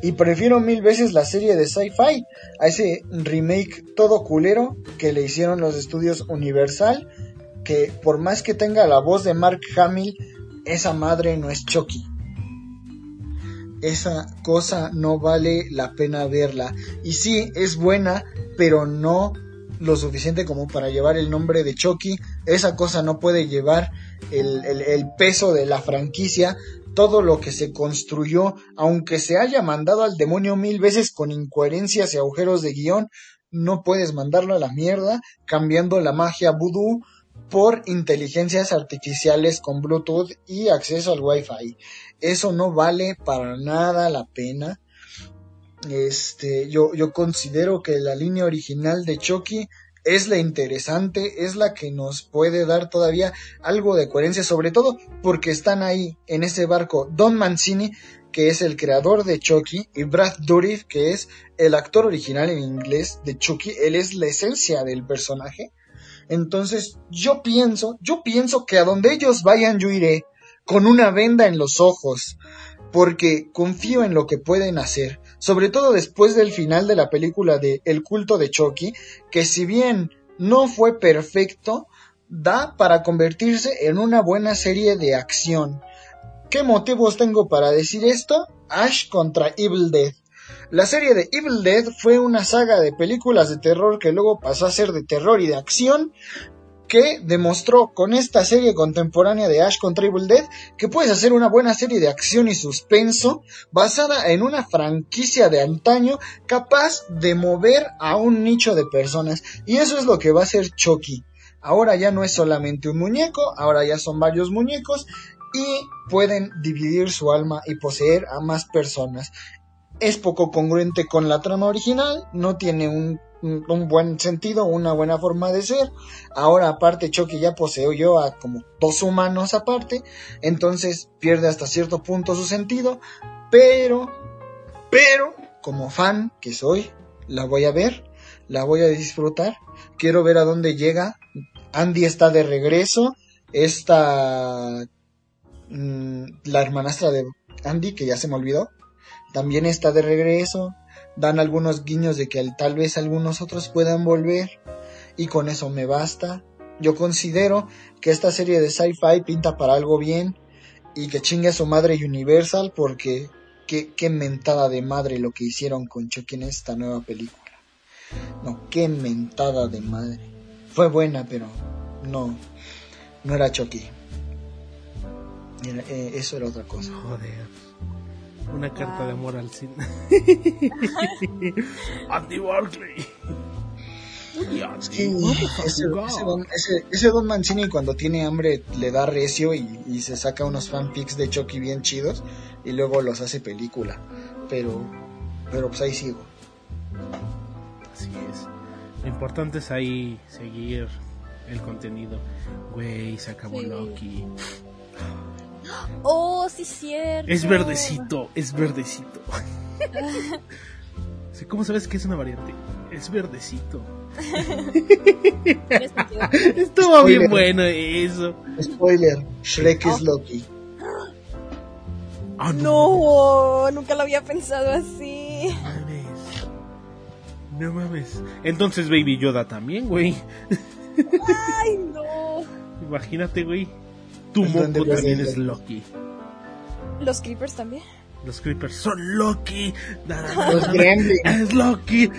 Y prefiero mil veces la serie de sci-fi a ese remake todo culero que le hicieron los estudios Universal, que por más que tenga la voz de Mark Hamill, esa madre no es Chucky esa cosa no vale la pena verla. Y sí, es buena, pero no lo suficiente como para llevar el nombre de Chucky. Esa cosa no puede llevar el, el, peso de la franquicia. Todo lo que se construyó, aunque se haya mandado al demonio mil veces con incoherencias y agujeros de guion, no puedes mandarlo a la mierda cambiando la magia voodoo por inteligencias artificiales con Bluetooth y acceso al Wi-Fi. Eso no vale para nada la pena. Este, yo, yo considero que la línea original de Chucky es la interesante, es la que nos puede dar todavía algo de coherencia, sobre todo porque están ahí en ese barco Don Mancini, que es el creador de Chucky, y Brad Dourif, que es el actor original en inglés de Chucky, él es la esencia del personaje. Entonces, yo pienso, yo pienso que a donde ellos vayan yo iré con una venda en los ojos, porque confío en lo que pueden hacer, sobre todo después del final de la película de El culto de Chucky, que si bien no fue perfecto, da para convertirse en una buena serie de acción. ¿Qué motivos tengo para decir esto? Ash contra Evil Dead. La serie de Evil Dead fue una saga de películas de terror que luego pasó a ser de terror y de acción, que demostró con esta serie contemporánea de Ash contra Evil Dead que puedes hacer una buena serie de acción y suspenso basada en una franquicia de antaño capaz de mover a un nicho de personas. Y eso es lo que va a hacer Chucky. Ahora ya no es solamente un muñeco, ahora ya son varios muñecos y pueden dividir su alma y poseer a más personas. Es poco congruente con la trama original, no tiene un un buen sentido, una buena forma de ser. Ahora aparte Chucky ya poseo yo a como dos humanos aparte, entonces pierde hasta cierto punto su sentido, pero, pero, como fan que soy, la voy a ver, la voy a disfrutar, quiero ver a dónde llega. Andy está de regreso, esta, mm, la hermanastra de Andy, que ya se me olvidó, también está de regreso dan algunos guiños de que tal vez algunos otros puedan volver y con eso me basta. Yo considero que esta serie de sci-fi pinta para algo bien y que chingue a su madre Universal porque qué, qué mentada de madre lo que hicieron con Chucky en esta nueva película. No, qué mentada de madre. Fue buena, pero no, no era Chucky. Eh, eso era otra cosa. Joder. Una carta de amor al cine. Andy Barkley. ese, Don, Mancini cuando tiene hambre le da recio y, se saca unos fanfics de Chucky bien chidos y luego los hace película. Pero, pero pues ahí sigo. Así es. Lo importante es ahí seguir el contenido. Güey, se acabó Sí. Loki. Oh, sí, cierto. Es verdecito, es verdecito. ¿Cómo sabes que es una variante? Es verdecito. Estuvo Spoiler. bien bueno eso. Spoiler, Shrek es Loki. Ah, No, nunca lo había pensado así. No mames. No mames. Entonces Baby Yoda también, güey. Ay, no. Imagínate, güey. Tu ¿En dónde moco también es Loki. Los creepers también. Los creepers son Loki. Los. Gremlins. Es Loki.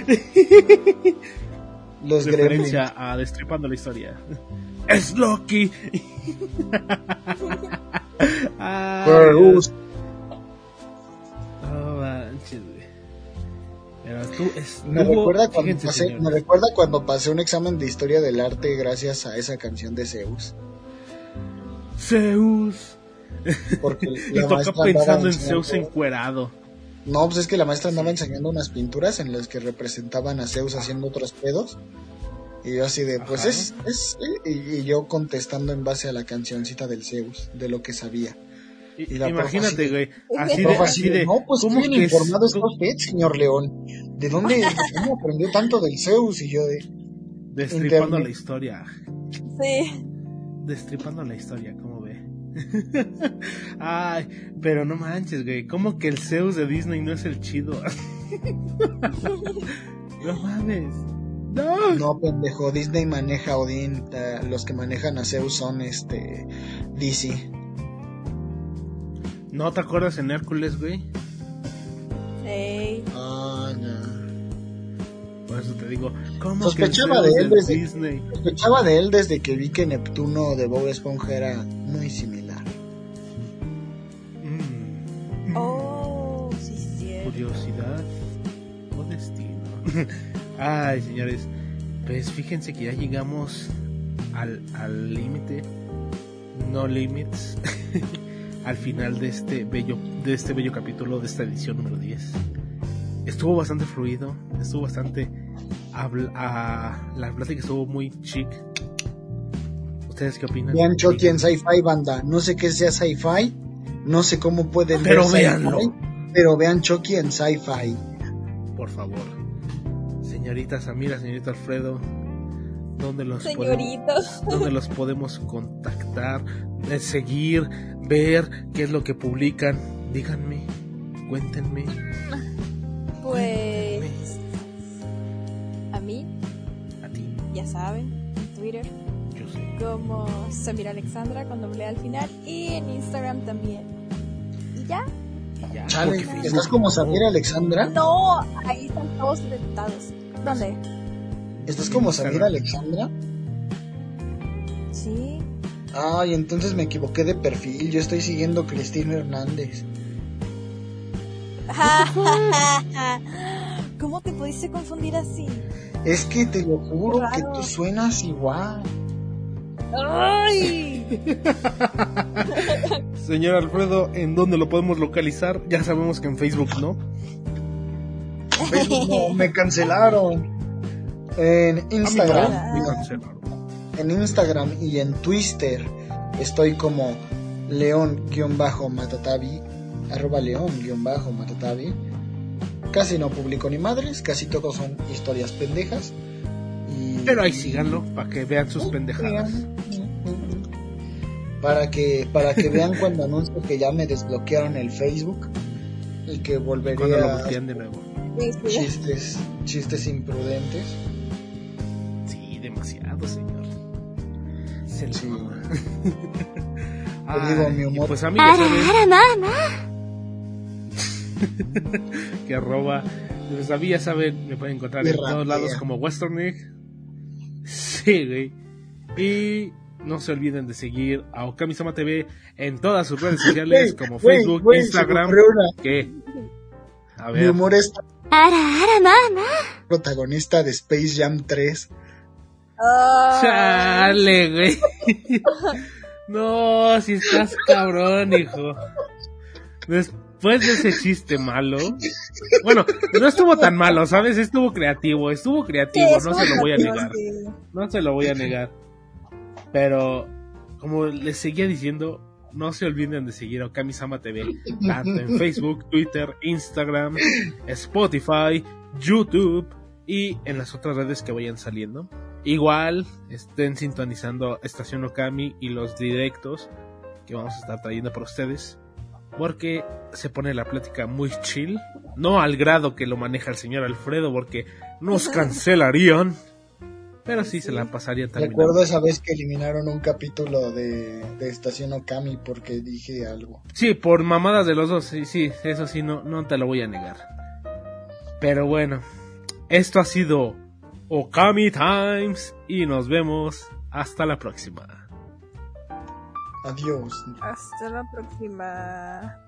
Los Gremlins. Referencia a Destripando la historia. Es Loki. Ay, Fergus. No manches, güey. Pero tú estuvo... Me recuerda, cuando fíjense, pasé, señores. me recuerda cuando pasé un examen de historia del arte gracias a esa canción de Zeus. Zeus. Porque Y toca pensando en Zeus encuerado. No, pues es que la maestra andaba enseñando unas pinturas en las que representaban a Zeus haciendo otros pedos. Y yo así de, pues Ajá. es, es, y, y yo contestando en base a la cancioncita del Zeus, de lo que sabía. I- Y la Imagínate, güey. Así de, profa así así de, de. no, pues ¿cómo bien que es- informado está usted, señor León. ¿De dónde, cómo aprendió tanto del Zeus? Y yo de, Destripando Internet. la historia. Sí. Destripando la historia. Ay, pero no manches, güey. ¿Cómo que el Zeus de Disney no es el chido? no mames. No. no, pendejo, Disney maneja a Odín, los que manejan a Zeus son este, DC. ¿No te acuerdas en Hércules, güey? Ey. Ah, no. Por eso te digo, ¿cómo Sospechaba que el de Zeus él de desde- Disney? Sospechaba de él desde que vi que Neptuno de Bob Esponja era muy similar. Ay, señores, pues fíjense que ya llegamos al al límite, no limits, al final de este bello de este bello capítulo de esta edición número 10. Estuvo bastante fluido, estuvo bastante habl- ah, la plática estuvo muy chic. ¿Ustedes qué opinan? Vean Chucky en Sci-Fi, banda. No sé qué sea Sci-Fi, no sé cómo pueden Pero ver véanlo. pero vean Chucky en Sci-Fi. Por favor. Señorita Samira, señorita Alfredo, ¿dónde los podemos Señoritos. donde los podemos contactar, eh, seguir, ver qué es lo que publican. Díganme, cuéntenme. Pues. A mí, A ti, ya saben, en Twitter yo sé. como Samira Alexandra con doble al final y en Instagram también. ¿Y ya? Ya, Chale, ¿estás como Samira Alexandra? No, ahí están todos detados. ¿Dónde? ¿Estás como Samira Alexandra? Sí. Ay, entonces me equivoqué de perfil. Yo estoy siguiendo Cristina Hernández. ¿Cómo te pudiste confundir así? Es que te lo juro que tú suenas igual. ¡Ay! Señor Alfredo, ¿en dónde lo podemos localizar? Ya sabemos que en Facebook, ¿no? Facebook no, me cancelaron. En A mí Instagram. me cancelaron. En Instagram y en Twitter estoy como león-matatabi, arroba león-matatabi. Casi no publico ni madres, casi todos son historias pendejas. Y... Pero ahí síganlo, para que vean sus pendejadas. Para que, para que vean cuando anuncio que ya me desbloquearon el Facebook y que volveré Cuando lo a bloquean de nuevo chistes, chistes imprudentes. Sí, demasiado, señor. Se sí. ah, digo, mi humor. Pues que arroba. Pues a mí saben, me pueden encontrar en todos lados como Western Egg. Sí, güey. Y no se olviden de seguir a Okami Sama TV en todas sus redes sociales como Facebook, Instagram. Que a ver. Mi humor es protagonista de Space Jam 3. Oh. Chale, güey. No, si estás cabrón, hijo. Después de ese chiste malo. Bueno, no estuvo tan malo, ¿sabes? Estuvo creativo, estuvo creativo, no se lo voy a negar. No se lo voy a negar. Pero, como les seguía diciendo, no se olviden de seguir a Okami-sama TV, tanto en Facebook, Twitter, Instagram, Spotify, YouTube y en las otras redes que vayan saliendo. Igual estén sintonizando Estación Okami y los directos que vamos a estar trayendo para ustedes. Porque se pone la plática muy chill. No al grado que lo maneja el señor Alfredo, porque nos cancelarían. Pero sí, se la pasaría también. Recuerdo esa vez que eliminaron un capítulo de, de, Estación Okami porque dije algo. Sí, por mamadas de los dos, sí, sí, eso sí, no, no te lo voy a negar. Pero bueno, esto ha sido Okami Times y nos vemos hasta la próxima. Adiós. Hasta la próxima.